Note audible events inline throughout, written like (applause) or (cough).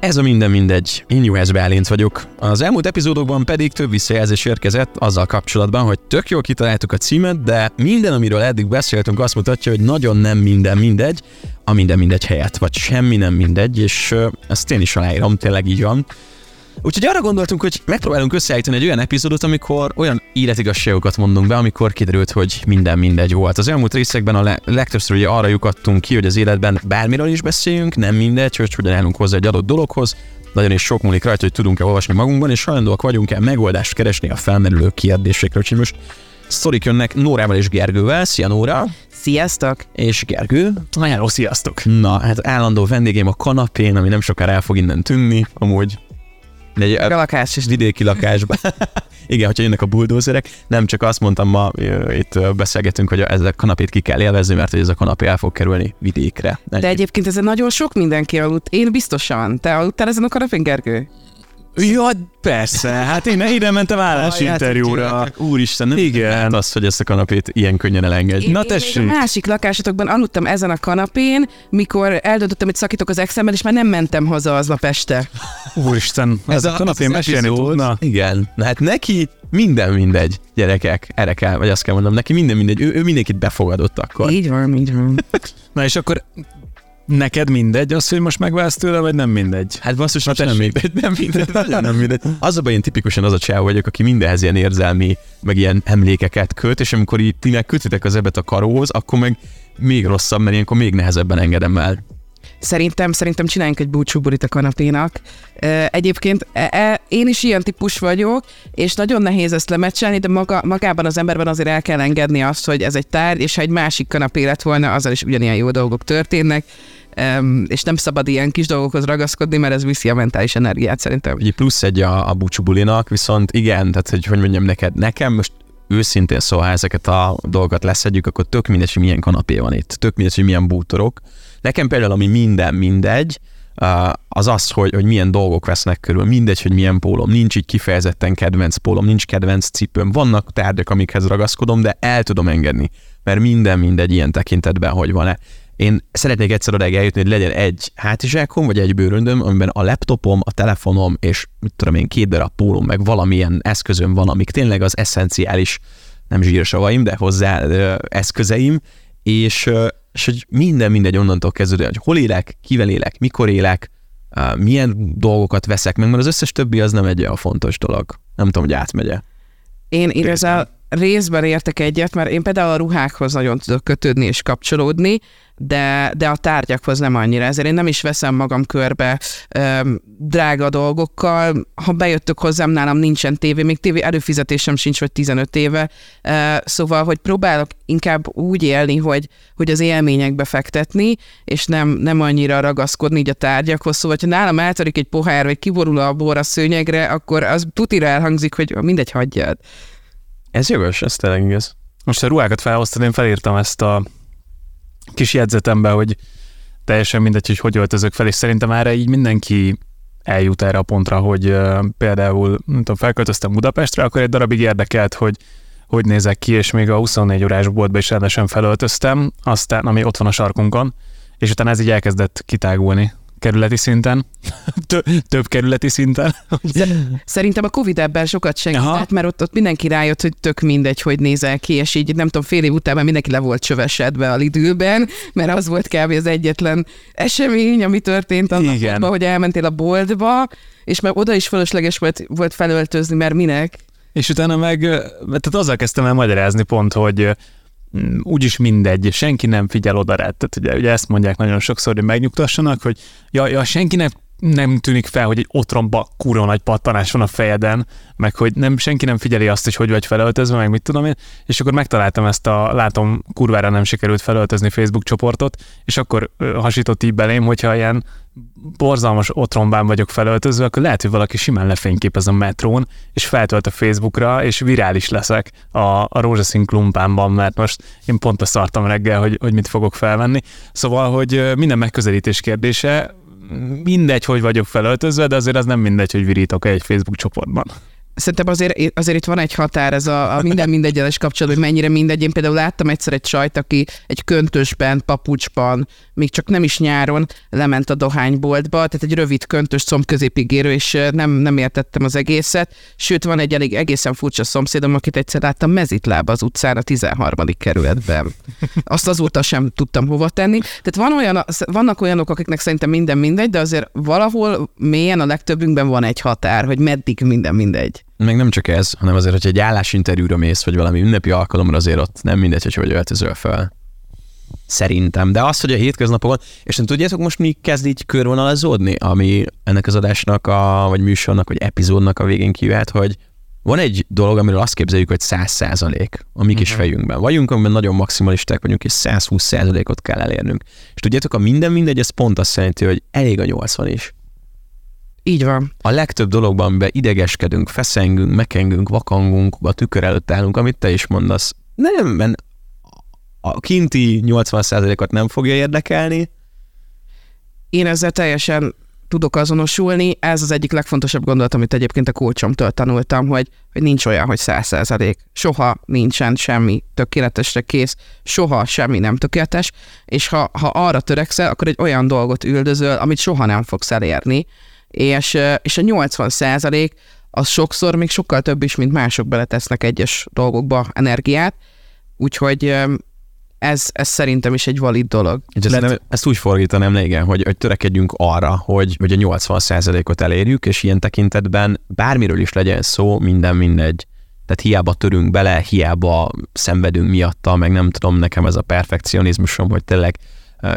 Ez a minden mindegy. Én Juhász Bálint vagyok. Az elmúlt epizódokban pedig több visszajelzés érkezett azzal kapcsolatban, hogy tök jól kitaláltuk a címet, de minden, amiről eddig beszéltünk, azt mutatja, hogy nagyon nem minden mindegy, a minden mindegy helyett, vagy semmi nem mindegy, és ezt én is aláírom, tényleg így van. Úgyhogy arra gondoltunk, hogy megpróbálunk összeállítani egy olyan epizódot, amikor olyan életigazságokat mondunk be, amikor kiderült, hogy minden mindegy volt. Az elmúlt részekben a le- legtöbbször ugye arra lyukadtunk ki, hogy az életben bármiről is beszéljünk, nem mindegy, hogy hogyan állunk hozzá egy adott dologhoz, nagyon is sok múlik rajta, hogy tudunk-e olvasni magunkban, és hajlandóak vagyunk-e megoldást keresni a felmerülő kérdésekre. Úgyhogy most sztorik jönnek Nórával és Gergővel. Szia Nóra! Sziasztok! És Gergő. Hello, sziasztok! Na, hát állandó vendégém a kanapén, ami nem sokára el fog innen tűnni, amúgy egy a lakás is. Vidéki lakásba. (laughs) Igen, hogyha jönnek a buldózerek, nem csak azt mondtam ma, itt beszélgetünk, hogy ez a kanapét ki kell élvezni, mert hogy ez a kanapé el fog kerülni vidékre. De egyébként ezen nagyon sok mindenki aludt. Én biztosan. Te aludtál ezen a kanapén, Gergő? Ja, persze, hát én ide mentem állásinterjúra. Hát, úristen, nem Igen. Hát az, hogy ezt a kanapét ilyen könnyen elengedj. Na tessék. Én a másik lakásotokban aludtam ezen a kanapén, mikor eldöntöttem, hogy szakítok az exemmel, és már nem mentem haza aznap este. Úristen, ez, ez a kanapén mesélni tudna. Igen, na hát neki minden mindegy, gyerekek, erre kell, vagy azt kell mondanom, neki minden mindegy, ő, ő mindenkit befogadott akkor. Így van, így van. Na és akkor Neked mindegy az, hogy most megválsz tőle, vagy nem mindegy? Hát basszus, most nem mindegy, nem mindegy, nagyon (laughs) nem mindegy. Az a baj, én tipikusan az a csáv vagyok, aki mindenhez ilyen érzelmi, meg ilyen emlékeket köt, és amikor így ti meg kötitek az ebet a karóhoz, akkor meg még rosszabb, mert ilyenkor még nehezebben engedem el. Szerintem, szerintem csináljunk egy búcsúburit a kanapénak. Egyébként e, e, én is ilyen típus vagyok, és nagyon nehéz ezt lemecselni, de maga, magában az emberben azért el kell engedni azt, hogy ez egy tárgy, és ha egy másik kanapé lett volna, azzal is ugyanilyen jó dolgok történnek és nem szabad ilyen kis dolgokhoz ragaszkodni, mert ez viszi a mentális energiát szerintem. Egy plusz egy a, a búcsúbulinak, viszont igen, tehát hogy, hogy mondjam neked, nekem most őszintén szóval, ha ezeket a dolgokat leszedjük, akkor tök mindegy, hogy milyen kanapé van itt, tök mindegy, hogy milyen bútorok. Nekem például, ami minden mindegy, az az, hogy, hogy milyen dolgok vesznek körül, mindegy, hogy milyen pólom, nincs így kifejezetten kedvenc pólom, nincs kedvenc cipőm, vannak tárgyak, amikhez ragaszkodom, de el tudom engedni, mert minden mindegy ilyen tekintetben, hogy van-e. Én szeretnék egyszer odáig eljutni, hogy legyen egy hátizsákom, vagy egy bőröndöm, amiben a laptopom, a telefonom, és mit tudom én, két darab pólom, meg valamilyen eszközöm van, amik tényleg az eszenciális, nem zsírsavaim, de hozzá ö, eszközeim, és, ö, és hogy minden mindegy onnantól kezdődően, hogy hol élek, kivel élek, mikor élek, ö, milyen dolgokat veszek meg, mert az összes többi az nem egy olyan fontos dolog. Nem tudom, hogy átmegye. Én igazából részben értek egyet, mert én például a ruhákhoz nagyon tudok kötődni és kapcsolódni, de, de a tárgyakhoz nem annyira. Ezért én nem is veszem magam körbe öm, drága dolgokkal. Ha bejöttök hozzám, nálam nincsen tévé, még tévé előfizetésem sincs, vagy 15 éve. E, szóval, hogy próbálok inkább úgy élni, hogy, hogy az élményekbe fektetni, és nem, nem annyira ragaszkodni így a tárgyakhoz. Szóval, ha nálam eltörik egy pohár, vagy kiborul a bor a szőnyegre, akkor az tutira elhangzik, hogy mindegy, hagyjad. Ez jogos, ez tényleg igaz. Most a ruhákat felhoztad, én felírtam ezt a kis jegyzetembe, hogy teljesen mindegy, hogy hogy öltözök fel, és szerintem erre így mindenki eljut erre a pontra, hogy például nem tudom, felköltöztem Budapestre, akkor egy darabig érdekelt, hogy hogy nézek ki, és még a 24 órás boltba is rendesen felöltöztem, aztán, ami ott van a sarkunkon, és utána ez így elkezdett kitágulni kerületi szinten, (laughs) több kerületi szinten. Szerintem a Covid ebben sokat segített, mert ott, ott mindenki rájött, hogy tök mindegy, hogy nézel ki, és így nem tudom, fél év után már mindenki le volt csövesedve a lidőben, mert az volt kb. az egyetlen esemény, ami történt a napodban, hogy elmentél a boltba, és már oda is fölösleges volt, volt felöltözni, mert minek? És utána meg, tehát azzal kezdtem el magyarázni pont, hogy úgyis mindegy, senki nem figyel oda rá. Tehát ugye, ugye ezt mondják nagyon sokszor, hogy megnyugtassanak, hogy ja, ja senkinek nem tűnik fel, hogy egy otromba kurva nagy pattanás van a fejeden, meg hogy nem, senki nem figyeli azt, hogy hogy vagy felöltözve, meg mit tudom én, és akkor megtaláltam ezt a látom kurvára nem sikerült felöltözni Facebook csoportot, és akkor hasított így belém, hogyha ilyen borzalmas otrombán vagyok felöltözve, akkor lehet, hogy valaki simán lefényképez a metrón, és feltölt a Facebookra, és virális leszek a, a rózsaszín klumpámban, mert most én pont szartam reggel, hogy, hogy mit fogok felvenni. Szóval, hogy minden megközelítés kérdése, mindegy, hogy vagyok felöltözve, de azért az nem mindegy, hogy virítok egy Facebook csoportban. Szerintem azért, azért itt van egy határ, ez a, a minden mindegyenes kapcsolat, hogy mennyire mindegy. Én például láttam egyszer egy sajt, aki egy köntösben, papucsban, még csak nem is nyáron lement a dohányboltba, tehát egy rövid köntös combközépigérő, és nem, nem értettem az egészet. Sőt, van egy elég egészen furcsa szomszédom, akit egyszer láttam mezitláb az utcán a 13. kerületben. Azt azóta sem tudtam hova tenni. Tehát van olyan, vannak olyanok, akiknek szerintem minden mindegy, de azért valahol mélyen a legtöbbünkben van egy határ, hogy meddig minden mindegy. Meg nem csak ez, hanem azért, hogy egy állásinterjúra mész, vagy valami ünnepi alkalomra, azért ott nem mindegy, hogy hogy öltözöl fel. Szerintem. De az, hogy a hétköznapokon, és nem tudjátok most mi kezd így körvonalazódni, ami ennek az adásnak, a, vagy műsornak, vagy epizódnak a végén kijöhet, hogy van egy dolog, amiről azt képzeljük, hogy 100 százalék a mi kis uh-huh. fejünkben. Vagyunk, amiben nagyon maximalisták vagyunk, és 120 százalékot kell elérnünk. És tudjátok, a minden mindegy, ez pont azt jelenti, hogy elég a 80 is. Így van. A legtöbb dologban, amiben idegeskedünk, feszengünk, mekengünk, vakangunk, a tükör előtt állunk, amit te is mondasz, nem, mert a kinti 80%-ot nem fogja érdekelni. Én ezzel teljesen tudok azonosulni. Ez az egyik legfontosabb gondolat, amit egyébként a kulcsomtól tanultam, hogy, hogy nincs olyan, hogy száz százalék. Soha nincsen semmi tökéletesre kész, soha semmi nem tökéletes, és ha, ha arra törekszel, akkor egy olyan dolgot üldözöl, amit soha nem fogsz elérni, és, és a 80 százalék az sokszor még sokkal több is, mint mások beletesznek egyes dolgokba energiát, úgyhogy ez, ez szerintem is egy valid dolog. Ezt, Lett... nem, ezt úgy fordítanám le, igen, hogy, hogy törekedjünk arra, hogy, hogy a 80%-ot elérjük, és ilyen tekintetben bármiről is legyen szó, minden mindegy. Tehát hiába törünk bele, hiába szenvedünk miatta, meg nem tudom, nekem ez a perfekcionizmusom, hogy tényleg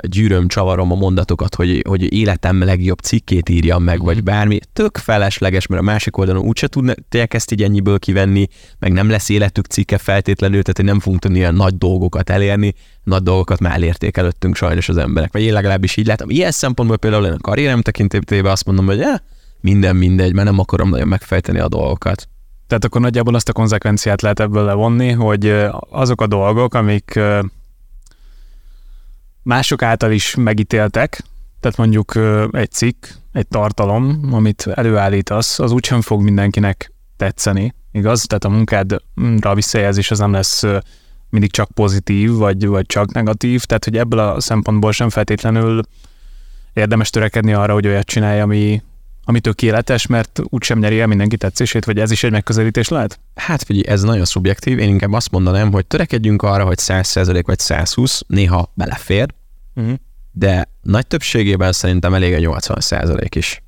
gyűröm, csavarom a mondatokat, hogy, hogy életem legjobb cikkét írjam meg, vagy mhm. bármi. Tök felesleges, mert a másik oldalon úgyse tudják ezt így ennyiből kivenni, meg nem lesz életük cikke feltétlenül, tehát nem fogunk tudni ilyen nagy dolgokat elérni, nagy dolgokat már elérték előttünk sajnos az emberek. Vagy én legalábbis így látom. Ilyen szempontból például én a karrierem tekintetében azt mondom, hogy eh, minden mindegy, mert nem akarom nagyon megfejteni a dolgokat. Tehát akkor nagyjából azt a konzekvenciát lehet ebből levonni, hogy azok a dolgok, amik mások által is megítéltek, tehát mondjuk egy cikk, egy tartalom, amit előállítasz, az úgysem fog mindenkinek tetszeni, igaz? Tehát a munkádra visszajelzés az nem lesz mindig csak pozitív, vagy, vagy csak negatív, tehát hogy ebből a szempontból sem feltétlenül érdemes törekedni arra, hogy olyat csinálj, ami, ami tökéletes, mert úgysem nyeri el mindenki tetszését, vagy ez is egy megközelítés lehet? Hát figyelj, ez nagyon szubjektív, én inkább azt mondanám, hogy törekedjünk arra, hogy 100% vagy 120, néha belefér, uh-huh. de nagy többségében szerintem elég a 80% is.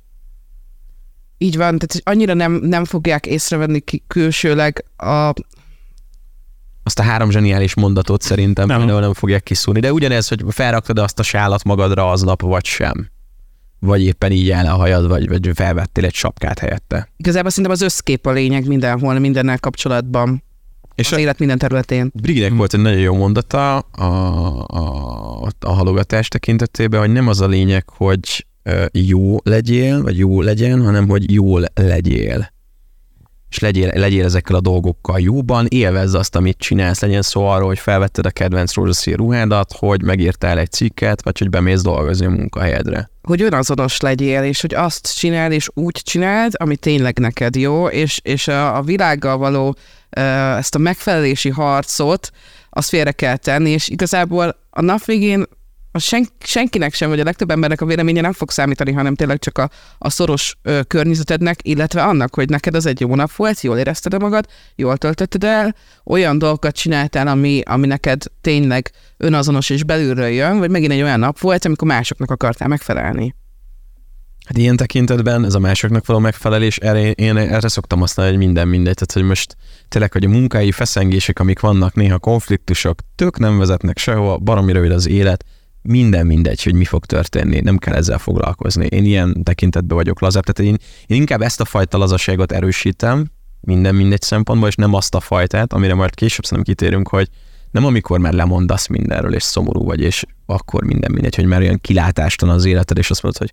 Így van, tehát annyira nem, nem fogják észrevenni ki külsőleg a, azt a három zseniális mondatot szerintem nem. például nem fogják kiszúrni, de ugyanez, hogy felraktad azt a sálat magadra aznap, vagy sem vagy éppen így el a hajad, vagy, vagy felvettél egy sapkát helyette. Igazából szerintem az összkép a lényeg mindenhol, mindennel kapcsolatban. És az a élet minden területén. Briginek hmm. volt egy nagyon jó mondata a, a, a halogatás tekintetében, hogy nem az a lényeg, hogy jó legyél, vagy jó legyen, hanem hogy jól legyél és legyél, legyél ezekkel a dolgokkal jóban, élvezz azt, amit csinálsz, legyen szó arról, hogy felvetted a kedvenc rózsaszín ruhádat, hogy megírtál egy cikket, vagy hogy bemész dolgozni a munkahelyedre. Hogy önazonos legyél, és hogy azt csinál, és úgy csináld, ami tényleg neked jó, és, és a, a világgal való ezt a megfelelési harcot, azt félre kell tenni, és igazából a nap végén a sen, senkinek sem, vagy a legtöbb embernek a véleménye nem fog számítani, hanem tényleg csak a, a szoros ö, környezetednek, illetve annak, hogy neked az egy jó nap volt, jól érezted magad, jól töltötted el, olyan dolgokat csináltál, ami, ami neked tényleg önazonos és belülről jön, vagy megint egy olyan nap volt, amikor másoknak akartál megfelelni. Hát ilyen tekintetben ez a másoknak való megfelelés, erre, én erre szoktam használni, hogy minden mindegy, tehát hogy most tényleg, hogy a munkai feszengések, amik vannak, néha konfliktusok, tök nem vezetnek sehova, baromi rövid az élet, minden mindegy, hogy mi fog történni, nem kell ezzel foglalkozni. Én ilyen tekintetben vagyok lazább, tehát én, én inkább ezt a fajta lazaságot erősítem, minden mindegy szempontból, és nem azt a fajtát, amire majd később szerintem kitérünk, hogy nem amikor már lemondasz mindenről, és szomorú vagy, és akkor minden mindegy, hogy már olyan kilátástalan az életed, és azt mondod, hogy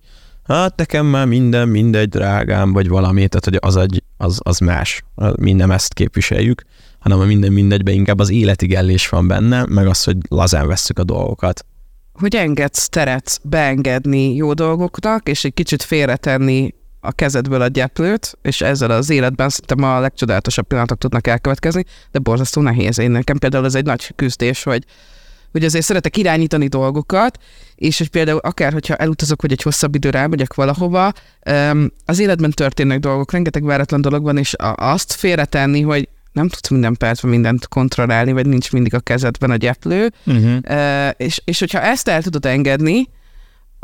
hát nekem már minden mindegy, drágám, vagy valami, tehát hogy az, egy, az, az más. Mi nem ezt képviseljük, hanem a minden mindegyben inkább az életigellés van benne, meg az, hogy lazán vesszük a dolgokat hogy engedsz teret beengedni jó dolgoknak, és egy kicsit félretenni a kezedből a gyeplőt, és ezzel az életben szerintem a legcsodálatosabb pillanatok tudnak elkövetkezni, de borzasztó nehéz. Én nekem például ez egy nagy küzdés, hogy hogy azért szeretek irányítani dolgokat, és hogy például akár, hogyha elutazok, vagy egy hosszabb időre elmegyek valahova, az életben történnek dolgok, rengeteg váratlan dolog van, és azt félretenni, hogy nem tudsz minden percben mindent kontrollálni, vagy nincs mindig a kezedben a gyeplő, uh-huh. és, és hogyha ezt el tudod engedni,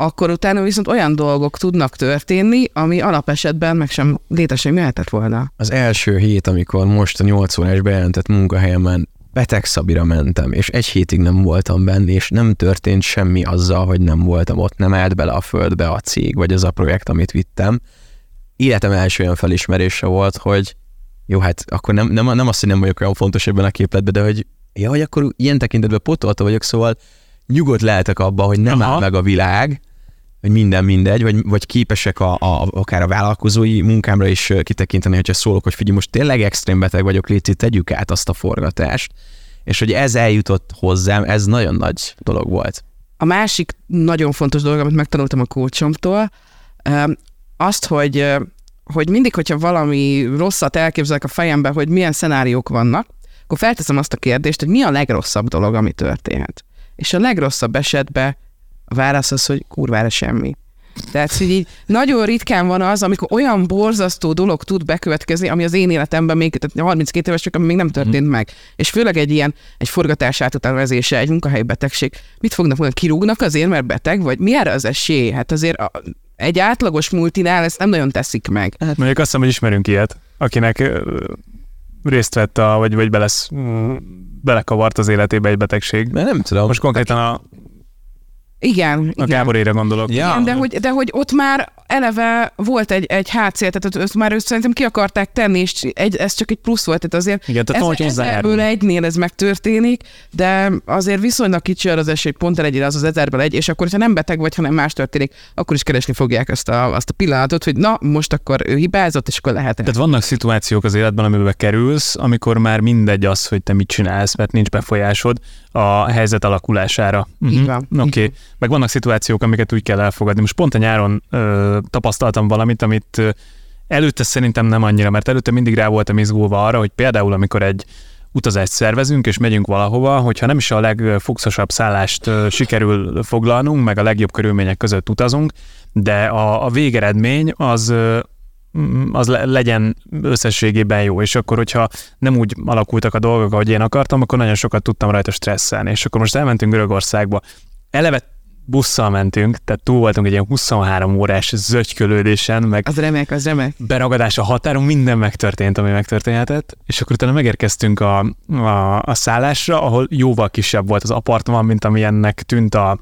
akkor utána viszont olyan dolgok tudnak történni, ami alapesetben meg sem létesen mehetett volna. Az első hét, amikor most a 8 órás bejelentett munkahelyemen beteg szabira mentem, és egy hétig nem voltam benne, és nem történt semmi azzal, hogy nem voltam ott, nem állt bele a földbe a cég, vagy az a projekt, amit vittem. Életem első olyan felismerése volt, hogy jó, hát akkor nem, nem, nem azt, hogy nem vagyok olyan fontos ebben a képletben, de hogy ja, hogy akkor ilyen tekintetben potolta vagyok, szóval nyugodt lehetek abban, hogy nem Aha. áll meg a világ, hogy minden mindegy, vagy, vagy képesek a, a, akár a vállalkozói munkámra is kitekinteni, hogyha szólok, hogy figyelj, most tényleg extrém beteg vagyok, légy tegyük át azt a forgatást. És hogy ez eljutott hozzám, ez nagyon nagy dolog volt. A másik nagyon fontos dolog, amit megtanultam a kócsomtól, azt, hogy, hogy mindig, hogyha valami rosszat elképzelek a fejembe, hogy milyen szenáriók vannak, akkor felteszem azt a kérdést, hogy mi a legrosszabb dolog, ami történhet. És a legrosszabb esetben a válasz az, hogy kurvára semmi. Tehát, hogy így nagyon ritkán van az, amikor olyan borzasztó dolog tud bekövetkezni, ami az én életemben még, tehát 32 éves csak, ami még nem történt mm. meg. És főleg egy ilyen, egy forgatás átutánvezése, egy munkahelyi betegség. Mit fognak mondani? Kirúgnak azért, mert beteg? Vagy mi erre az esély? Hát azért a, egy átlagos multinál ezt nem nagyon teszik meg. Hát mondjuk azt hiszem, hogy ismerünk ilyet, akinek részt vett, a, vagy, vagy belesz, belekavart az életébe egy betegség. Mert nem tudom. Most konkrétan a igen. A igen. Gáborére gondolok. Ja. Igen, de hogy, de hogy ott már eleve volt egy, egy hátszél, tehát ott már őt szerintem ki akarták tenni, és egy, ez csak egy plusz volt, tehát azért Igen, tehát ez, ebből egynél ez megtörténik, de azért viszonylag kicsi az esély, pont elegyére az az ezerből egy, és akkor, ha nem beteg vagy, hanem más történik, akkor is keresni fogják azt a, azt a pillanatot, hogy na, most akkor ő hibázott, és akkor lehet. Tehát vannak szituációk az életben, amiben kerülsz, amikor már mindegy az, hogy te mit csinálsz, mert nincs befolyásod a helyzet alakulására. Uh-huh. Oké. Okay. Meg vannak szituációk, amiket úgy kell elfogadni. Most pont a nyáron ö, tapasztaltam valamit, amit előtte szerintem nem annyira, mert előtte mindig rá voltam izgulva arra, hogy például amikor egy utazást szervezünk, és megyünk valahova, hogyha nem is a legfuxosabb szállást sikerül foglalnunk, meg a legjobb körülmények között utazunk, de a, a végeredmény az az legyen összességében jó, és akkor, hogyha nem úgy alakultak a dolgok, ahogy én akartam, akkor nagyon sokat tudtam rajta stresszelni, és akkor most elmentünk Görögországba. Eleve busszal mentünk, tehát túl voltunk egy ilyen 23 órás zögykölődésen, meg az remek, az remek. beragadás a határon, minden megtörtént, ami megtörténhetett, és akkor utána megérkeztünk a, a, a szállásra, ahol jóval kisebb volt az apartman, mint amilyennek tűnt a,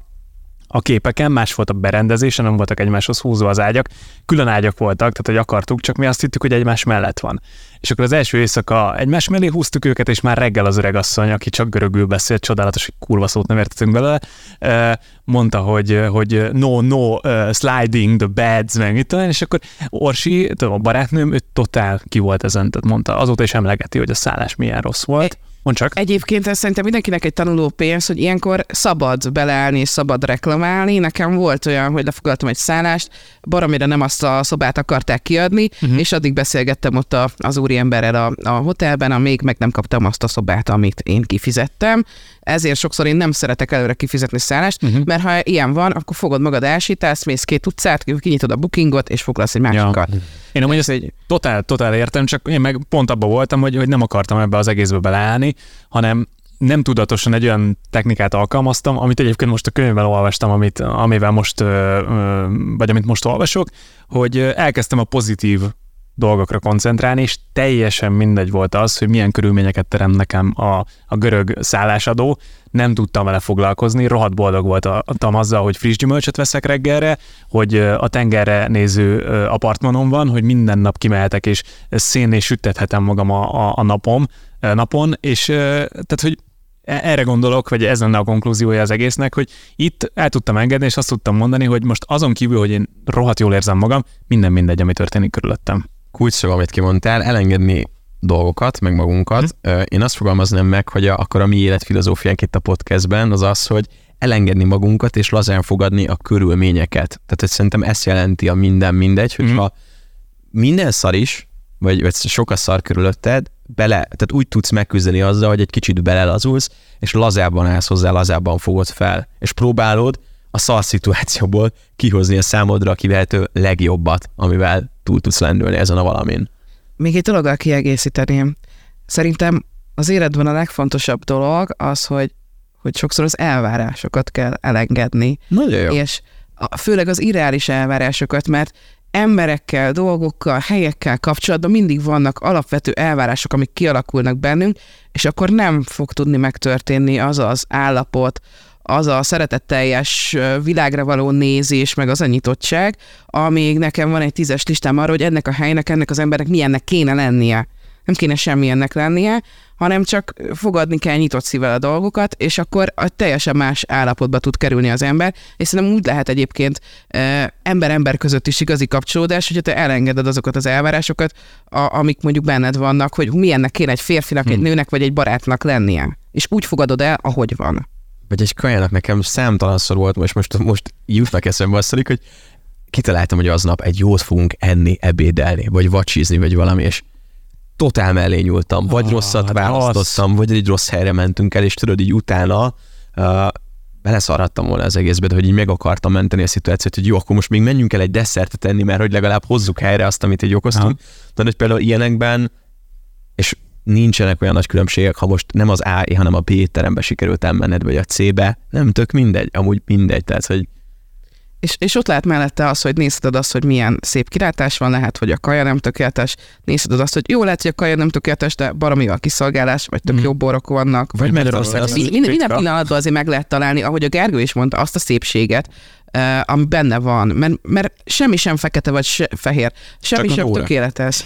a képeken, más volt a berendezése, nem voltak egymáshoz húzva az ágyak, külön ágyak voltak, tehát hogy akartuk, csak mi azt hittük, hogy egymás mellett van. És akkor az első éjszaka egymás mellé húztuk őket, és már reggel az öregasszony, aki csak görögül beszélt, csodálatos, hogy kurva szót nem értettünk belőle, mondta, hogy, hogy no, no, sliding the beds, meg mit tudom, és akkor Orsi, a barátnőm, ő totál ki volt ezen, tehát mondta, azóta is emlegeti, hogy a szállás milyen rossz volt. Mondd csak. Egyébként ez szerintem mindenkinek egy tanuló pénz, hogy ilyenkor szabad beleállni és szabad reklamálni. Nekem volt olyan, hogy lefoglaltam egy szállást, baromira nem azt a szobát akarták kiadni, uh-huh. és addig beszélgettem ott a, az úriemberrel a, a hotelben, amíg meg nem kaptam azt a szobát, amit én kifizettem. Ezért sokszor én nem szeretek előre kifizetni szállást, uh-huh. mert ha ilyen van, akkor fogod magad elsítálsz, mész két utcát, kinyitod a bookingot, és foglalsz egy másikat. Ja. Én amúgy ezt egy... totál, totál értem, csak én meg pont abban voltam, hogy, hogy nem akartam ebbe az egészbe beleállni, hanem nem tudatosan egy olyan technikát alkalmaztam, amit egyébként most a könyvben olvastam, amit, amivel most, vagy amit most olvasok, hogy elkezdtem a pozitív dolgokra koncentrálni, és teljesen mindegy volt az, hogy milyen körülményeket terem nekem a, a görög szállásadó, nem tudtam vele foglalkozni, rohadt boldog voltam azzal, hogy friss gyümölcsöt veszek reggelre, hogy a tengerre néző apartmanom van, hogy minden nap kimehetek, és szénné sütethetem magam a, a, a napom, napon, és tehát, hogy e, erre gondolok, vagy ez lenne a konklúziója az egésznek, hogy itt el tudtam engedni, és azt tudtam mondani, hogy most azon kívül, hogy én rohadt jól érzem magam, minden mindegy, ami történik körülöttem kulcsszó, amit kimondtál, elengedni dolgokat, meg magunkat. Hm. Én azt fogalmaznám meg, hogy a, akkor a mi életfilozófiánk itt a podcastben az az, hogy elengedni magunkat és lazán fogadni a körülményeket. Tehát hogy szerintem ezt jelenti a minden mindegy, hogyha hm. minden szar is, vagy, vagy sok a szar körülötted, bele, tehát úgy tudsz megküzdeni azzal, hogy egy kicsit belelazulsz, és lazábban állsz hozzá, lazábban fogod fel, és próbálod a szar szituációból kihozni a számodra a kivehető legjobbat, amivel túl tudsz lendülni ezen a valamin. Még egy dologgal kiegészíteném. Szerintem az életben a legfontosabb dolog az, hogy, hogy sokszor az elvárásokat kell elengedni. Nagyon jó. És a, főleg az irreális elvárásokat, mert emberekkel, dolgokkal, helyekkel kapcsolatban mindig vannak alapvető elvárások, amik kialakulnak bennünk, és akkor nem fog tudni megtörténni az az állapot, az a szeretetteljes világra való nézés, meg az a nyitottság, amíg nekem van egy tízes listám arra, hogy ennek a helynek, ennek az embernek milyennek kéne lennie. Nem kéne semmilyennek lennie, hanem csak fogadni kell nyitott szívvel a dolgokat, és akkor a teljesen más állapotba tud kerülni az ember, és szerintem úgy lehet egyébként ember-ember között is igazi kapcsolódás, hogyha te elengeded azokat az elvárásokat, a, amik mondjuk benned vannak, hogy milyennek kéne egy férfinak, hmm. egy nőnek vagy egy barátnak lennie. És úgy fogadod el, ahogy van. Vagy egy kajának nekem számtalanszor volt, most, most, most jutnak eszembe azt, hogy kitaláltam, hogy aznap egy jót fogunk enni, ebédelni, vagy vacsizni, vagy valami, és totál mellé nyúltam, vagy ah, rosszat hát választottam, az... vagy egy rossz helyre mentünk el, és tudod, így utána uh, beleszarhattam volna az egészbe, de hogy így meg akartam menteni a szituációt, hogy jó, akkor most még menjünk el egy desszertet tenni, mert hogy legalább hozzuk helyre azt, amit így okoztunk. De hogy például ilyenekben, nincsenek olyan nagy különbségek, ha most nem az A, hanem a B terembe sikerült elmenned, vagy a C-be, nem tök mindegy, amúgy mindegy, tehát hogy és, és ott lehet mellette az, hogy nézheted azt, hogy milyen szép kilátás van, lehet, hogy a kaja nem tökéletes, nézheted azt, hogy jó, lehet, hogy a kaja nem tökéletes, de baromi a kiszolgálás, vagy tök mm. jó borok vannak. Vagy Magyarország. Minden, minden pillanatban azért meg lehet találni, ahogy a Gergő is mondta, azt a szépséget, ami benne van, mert, mert semmi sem fekete vagy se, fehér, semmi Csak sem tökéletes.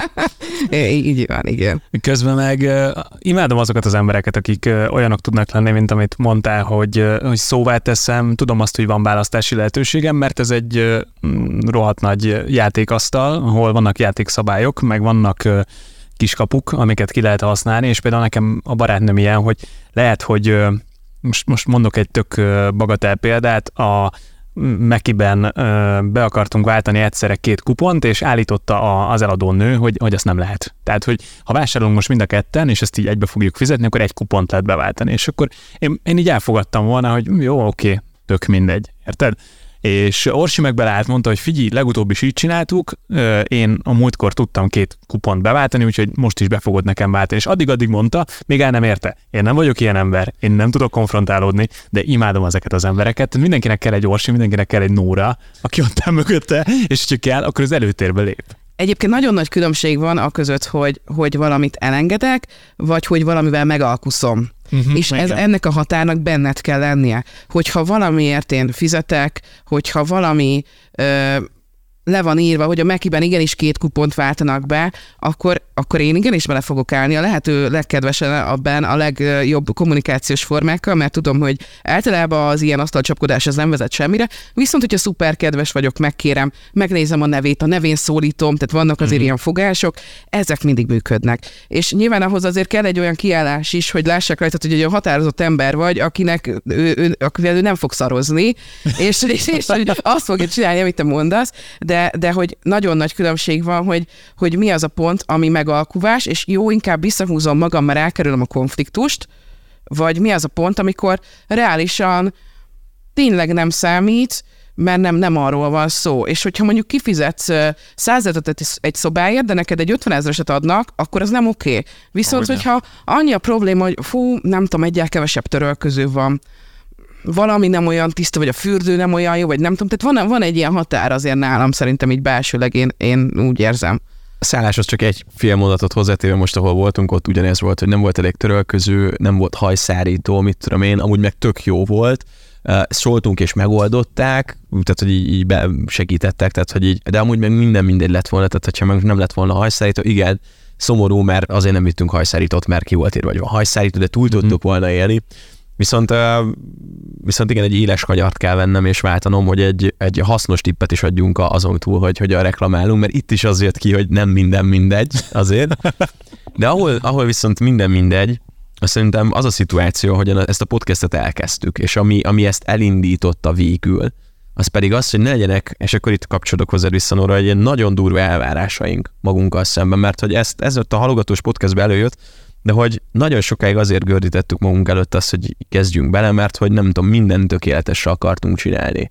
(laughs) Így van, igen. Közben meg uh, imádom azokat az embereket, akik uh, olyanok tudnak lenni, mint amit mondtál, hogy, uh, hogy szóvá teszem, tudom azt, hogy van választási lehetőségem, mert ez egy uh, rohadt nagy játékasztal, ahol vannak játékszabályok, meg vannak uh, kiskapuk, amiket ki lehet használni, és például nekem a barátnőm ilyen, hogy lehet, hogy most, most mondok egy tök bagatel példát, a Mekiben be akartunk váltani egyszerre két kupont, és állította az eladó nő, hogy, hogy azt nem lehet. Tehát, hogy ha vásárolunk most mind a ketten, és ezt így egybe fogjuk fizetni, akkor egy kupont lehet beváltani. És akkor én, én így elfogadtam volna, hogy jó, oké, tök mindegy. Érted? És Orsi meg beleállt, mondta, hogy figyelj, legutóbb is így csináltuk, én a múltkor tudtam két kupont beváltani, úgyhogy most is be fogod nekem váltani. És addig-addig mondta, még el nem érte. Én nem vagyok ilyen ember, én nem tudok konfrontálódni, de imádom ezeket az embereket. Mindenkinek kell egy Orsi, mindenkinek kell egy Nóra, aki ott áll mögötte, és ha kell, akkor az előtérbe lép. Egyébként nagyon nagy különbség van a között, hogy, hogy valamit elengedek, vagy hogy valamivel megalkuszom. Uh-huh, és ez, ennek a határnak benned kell lennie. Hogyha valamiért én fizetek, hogyha valami ö, le van írva, hogy a Mekiben igenis két kupont váltanak be, akkor, akkor én igenis bele fogok állni a lehető legkedvesen abban a legjobb kommunikációs formákkal, mert tudom, hogy általában az ilyen asztalcsapkodás az nem vezet semmire, viszont hogyha szuper kedves vagyok, megkérem, megnézem a nevét, a nevén szólítom, tehát vannak azért uh-huh. ilyen fogások, ezek mindig működnek. És nyilván ahhoz azért kell egy olyan kiállás is, hogy lássák rajta, hogy egy olyan határozott ember vagy, akinek ő, ő, akivel ő nem fog szarozni, és, és, és, és azt fogja csinálni, amit te mondasz, de de, de hogy nagyon nagy különbség van, hogy, hogy mi az a pont, ami megalkuvás, és jó, inkább visszahúzom magam, mert elkerülöm a konfliktust, vagy mi az a pont, amikor reálisan tényleg nem számít, mert nem, nem arról van szó. És hogyha mondjuk kifizetsz századat egy szobáért, de neked egy 50 ezereset adnak, akkor az nem oké. Okay. Viszont, Ahogy hogyha annyi a probléma, hogy fú, nem tudom, egyel kevesebb törölköző van, valami nem olyan tiszta, vagy a fürdő nem olyan jó, vagy nem tudom. Tehát van, van egy ilyen határ azért nálam szerintem így belsőleg én, én úgy érzem. A szálláshoz csak egy fél mondatot hozzátéve most, ahol voltunk, ott ugyanez volt, hogy nem volt elég törölköző, nem volt hajszárító, mit tudom én, amúgy meg tök jó volt, szóltunk és megoldották, tehát hogy így, így segítettek, tehát hogy így, de amúgy meg minden mindegy lett volna, tehát hogyha meg nem lett volna hajszárító, igen, szomorú, mert azért nem vittünk hajszárítót, mert ki volt írva, vagy a hajszárító, de túl tudtuk mm-hmm. volna élni. Viszont, viszont igen, egy éles kagyart kell vennem és váltanom, hogy egy, egy hasznos tippet is adjunk azon túl, hogy hogy a reklamálunk, mert itt is az jött ki, hogy nem minden mindegy azért. De ahol, ahol viszont minden mindegy, szerintem az a szituáció, hogy ezt a podcastet elkezdtük, és ami, ami ezt elindította végül, az pedig az, hogy ne legyenek, és akkor itt kapcsolódok hozzá vissza, Nóra, egy ilyen nagyon durva elvárásaink magunkkal szemben, mert hogy ezt, ez a halogatós podcastbe előjött, de hogy nagyon sokáig azért gördítettük magunk előtt azt, hogy kezdjünk bele, mert hogy nem tudom, minden tökéletesre akartunk csinálni.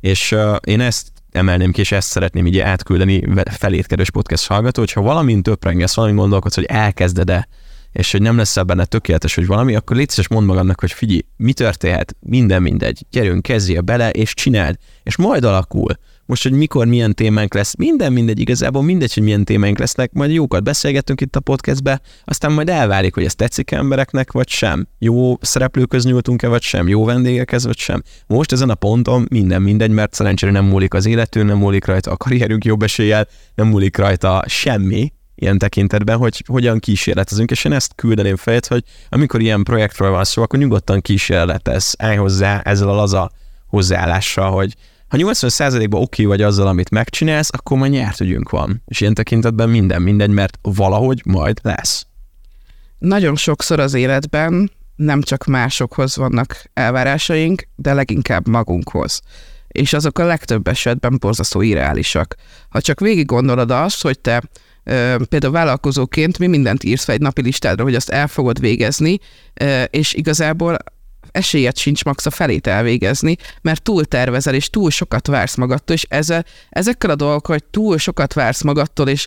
És uh, én ezt emelném ki, és ezt szeretném így átküldeni felétkedős podcast hallgató, hogyha valamint töprengesz, valamint gondolkodsz, hogy elkezded-e, és hogy nem lesz benne tökéletes, hogy valami, akkor légy szíves, mondd magadnak, hogy figyelj, mi történhet, minden mindegy, gyerünk, kezdjél bele, és csináld, és majd alakul. Most, hogy mikor milyen témánk lesz, minden mindegy, igazából mindegy, hogy milyen témánk lesznek, majd jókat beszélgetünk itt a podcastbe, aztán majd elválik, hogy ez tetszik embereknek, vagy sem. Jó szereplőköz nyúltunk-e, vagy sem, jó vendégekhez, vagy sem. Most ezen a ponton minden mindegy, mert szerencsére nem múlik az életünk, nem múlik rajta a karrierünk jobb eséllyel, nem múlik rajta semmi, ilyen tekintetben, hogy hogyan kísérletezünk, és én ezt küldeném fejét, hogy amikor ilyen projektről van szó, akkor nyugodtan kísérletez, állj hozzá ezzel a laza hozzáállással, hogy ha 80%-ban oké vagy azzal, amit megcsinálsz, akkor már nyert ügyünk van. És ilyen tekintetben minden mindegy, mert valahogy majd lesz. Nagyon sokszor az életben nem csak másokhoz vannak elvárásaink, de leginkább magunkhoz. És azok a legtöbb esetben borzasztó irreálisak. Ha csak végig gondolod azt, hogy te például vállalkozóként mi mindent írsz fel egy napi listádra, hogy azt el fogod végezni, és igazából esélyed sincs max a felét elvégezni, mert túl tervezel, és túl sokat vársz magadtól, és ezzel, ezekkel a dolgokkal, hogy túl sokat vársz magadtól, és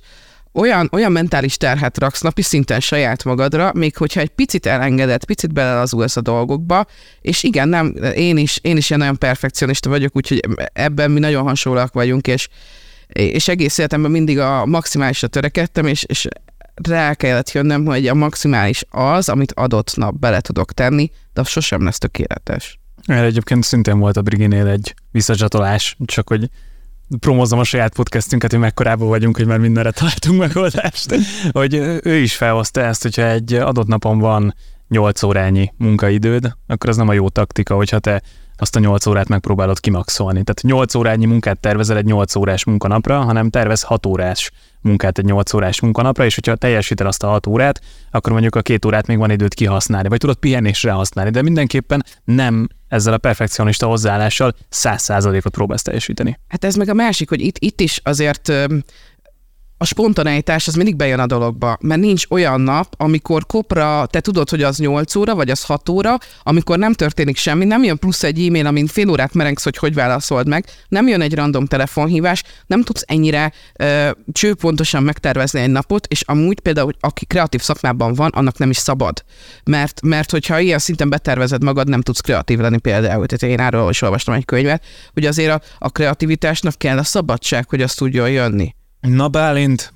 olyan, olyan mentális terhet raksz napi szinten saját magadra, még hogyha egy picit elengedett, picit belelazulsz a dolgokba, és igen, nem, én is, én is ilyen nagyon perfekcionista vagyok, úgyhogy ebben mi nagyon hasonlóak vagyunk, és, és egész életemben mindig a maximálisra törekedtem, és, és rá kellett jönnöm, hogy a maximális az, amit adott nap bele tudok tenni, de az sosem lesz tökéletes. Erre egyébként szintén volt a Briginél egy visszacsatolás, csak hogy promózom a saját podcastünket, hogy mekkorában vagyunk, hogy már mindenre találtunk megoldást. (laughs) hogy ő is felhozta ezt, hogyha egy adott napon van 8 órányi munkaidőd, akkor az nem a jó taktika, hogyha te azt a 8 órát megpróbálod kimaxolni. Tehát 8 órányi munkát tervezel egy 8 órás munkanapra, hanem tervez 6 órás munkát egy 8 órás munkanapra, és hogyha teljesíted azt a 6 órát, akkor mondjuk a két órát még van időt kihasználni, vagy tudod pihenésre használni, de mindenképpen nem ezzel a perfekcionista hozzáállással 100%-ot próbálsz teljesíteni. Hát ez meg a másik, hogy itt, itt is azért a spontaneitás az mindig bejön a dologba, mert nincs olyan nap, amikor kopra, te tudod, hogy az 8 óra, vagy az 6 óra, amikor nem történik semmi, nem jön plusz egy e-mail, amin fél órát merengsz, hogy hogy válaszold meg, nem jön egy random telefonhívás, nem tudsz ennyire ö, csőpontosan megtervezni egy napot, és amúgy például, hogy aki kreatív szakmában van, annak nem is szabad. Mert, mert hogyha ilyen szinten betervezed magad, nem tudsz kreatív lenni például. Tehát én erről is olvastam egy könyvet, hogy azért a, a kreativitásnak kell a szabadság, hogy azt tudjon jönni. Na Bálint,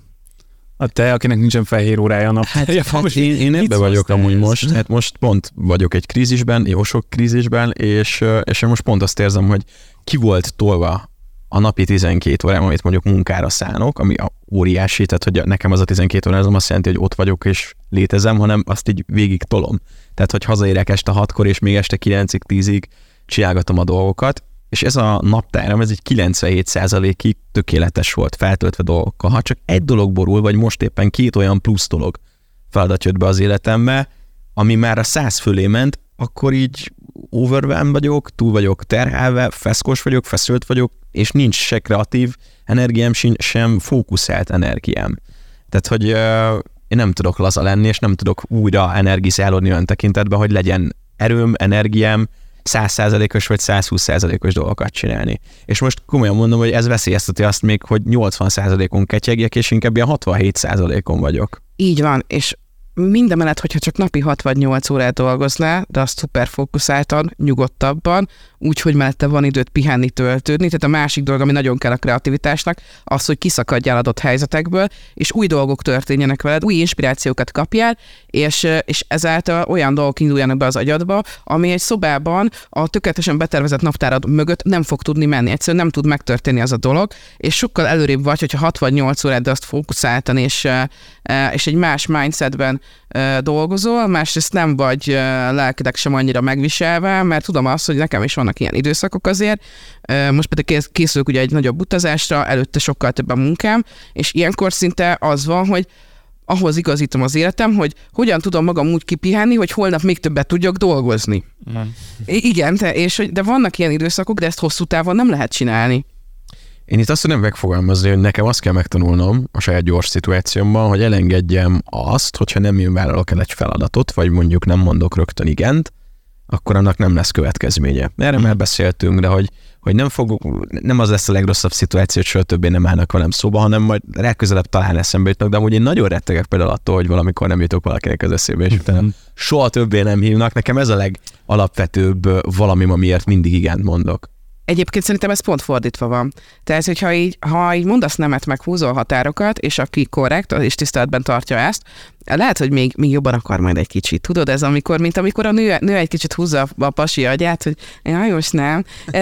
a te, akinek nincsen fehér órája a nap. Hát, ja, hát én, én ebbe vagyok amúgy ez? most, hát most pont vagyok egy krízisben, jó sok krízisben, és, és én most pont azt érzem, hogy ki volt tolva a napi 12 órám, amit mondjuk munkára szánok, ami a óriási, tehát hogy nekem az a 12 óra, az azt jelenti, hogy ott vagyok és létezem, hanem azt így végig tolom. Tehát, hogy hazaérek este 6-kor, és még este 9-ig, 10-ig csinálgatom a dolgokat, és ez a naptáram, ez egy 97%-ig tökéletes volt, feltöltve dolgokkal. Ha csak egy dolog borul, vagy most éppen két olyan plusz dolog feladat jött be az életembe, ami már a száz fölé ment, akkor így overwhelmed vagyok, túl vagyok terhelve, feszkos vagyok, feszült vagyok, és nincs se kreatív energiám, sem fókuszált energiám. Tehát, hogy uh, én nem tudok laza lenni, és nem tudok újra energizálódni olyan tekintetben, hogy legyen erőm, energiám, 100%-os vagy 120%-os dolgokat csinálni. És most komolyan mondom, hogy ez veszélyezteti azt még, hogy 80%-on ketyegjek, és inkább ilyen 67%-on vagyok. Így van, és mindemellett, hogyha csak napi 6 vagy 8 órát dolgoznál, de azt szuper fókuszáltan, nyugodtabban, úgy, hogy mellette van időt pihenni, töltődni. Tehát a másik dolog, ami nagyon kell a kreativitásnak, az, hogy kiszakadjál adott helyzetekből, és új dolgok történjenek veled, új inspirációkat kapjál, és, és ezáltal olyan dolgok induljanak be az agyadba, ami egy szobában a tökéletesen betervezett naptárad mögött nem fog tudni menni. Egyszerűen nem tud megtörténni az a dolog, és sokkal előrébb vagy, hogyha 6 vagy 8 órát, de azt fókuszáltan, és, és egy más mindsetben dolgozol, másrészt nem vagy lelkedek sem annyira megviselve, mert tudom azt, hogy nekem is vannak ilyen időszakok azért, most pedig készülök ugye egy nagyobb utazásra, előtte sokkal több a munkám, és ilyenkor szinte az van, hogy ahhoz igazítom az életem, hogy hogyan tudom magam úgy kipihenni, hogy holnap még többet tudjak dolgozni. I- igen, te, és, de vannak ilyen időszakok, de ezt hosszú távon nem lehet csinálni. Én itt azt tudom megfogalmazni, hogy nekem azt kell megtanulnom a saját gyors szituációmban, hogy elengedjem azt, hogyha nem én vállalok el egy feladatot, vagy mondjuk nem mondok rögtön igent, akkor annak nem lesz következménye. Erre már beszéltünk, de hogy, hogy nem, fog, nem az lesz a legrosszabb szituáció, hogy soha többé nem állnak velem szóba, hanem majd legközelebb talán eszembe jutnak, de amúgy én nagyon rettegek például attól, hogy valamikor nem jutok valakinek az eszébe, és utána soha többé nem hívnak. Nekem ez a legalapvetőbb valami, amiért mindig igent mondok. Egyébként szerintem ez pont fordítva van. Tehát, hogyha így, ha így mondasz nemet, meg húzol határokat, és aki korrekt, és tiszteletben tartja ezt, lehet, hogy még, még jobban akar majd egy kicsit. Tudod, ez amikor, mint amikor a nő, nő egy kicsit húzza a pasi agyát, hogy jaj, most nem. (laughs)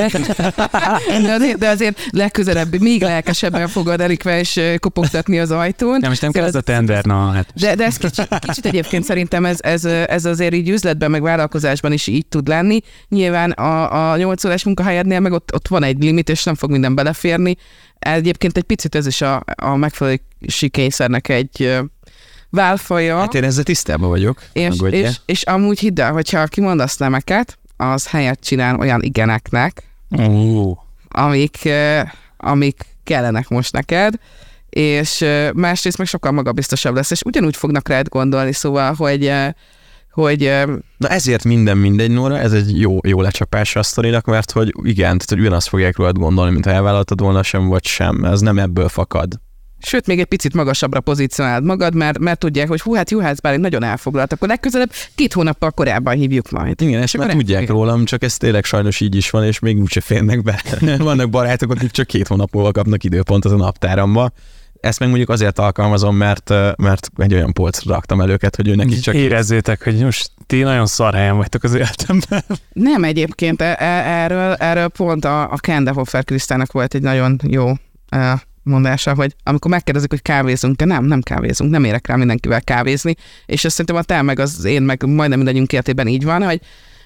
De azért, de azért legközelebb még lelkesebben fogod Erikve és kopogtatni az ajtón. Nem, és nem kell ez a tender, na hát. De, de ez kicsit, kicsit egyébként szerintem ez, ez, ez azért így üzletben, meg vállalkozásban is így tud lenni. Nyilván a, a 8 órás munkahelyednél meg ott, ott van egy limit, és nem fog minden beleférni. Egyébként egy picit ez is a, a megfelelési kényszernek egy válfaja. Hát én ezzel tisztában vagyok. és, és, és amúgy hidd el, hogyha kimondasz nemeket, az helyet csinál olyan igeneknek, Ó, amik, amik kellenek most neked, és másrészt meg sokkal magabiztosabb lesz, és ugyanúgy fognak rád gondolni, szóval, hogy, hogy Na ezért minden mindegy, Nóra, ez egy jó, jó lecsapás a sztorinak, mert hogy igen, tehát hogy ugyanazt fogják rólad gondolni, mint ha elvállaltad volna sem, vagy sem. Ez nem ebből fakad. Sőt, még egy picit magasabbra pozícionáld magad, mert, mert tudják, hogy hú, hát Juhász bár nagyon elfoglalt, akkor legközelebb két hónappal korábban hívjuk majd. Igen, ezt már akkor tudják igen. rólam, csak ez tényleg sajnos így is van, és még úgyse férnek be. (laughs) Vannak barátok, akik csak két hónap múlva kapnak időpontot a naptáramba. Ezt meg mondjuk azért alkalmazom, mert, mert egy olyan polcra raktam el őket, hogy ő neki csak érezzétek, hogy most ti nagyon szar helyen vagytok az életemben. Nem egyébként, e- e- erről, erről pont a, a Kendehofer Krisztának volt egy nagyon jó mondása, hogy amikor megkérdezik, hogy kávézunk, de nem, nem kávézunk, nem érek rá mindenkivel kávézni, és ezt szerintem a te meg az én meg majdnem mindegyünk életében így van, hogy,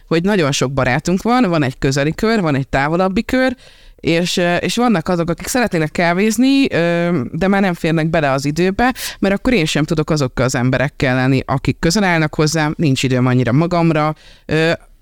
hogy nagyon sok barátunk van, van egy közeli kör, van egy távolabbi kör, és, és vannak azok, akik szeretnének kávézni, de már nem férnek bele az időbe, mert akkor én sem tudok azokkal az emberekkel lenni, akik közel állnak hozzám, nincs időm annyira magamra,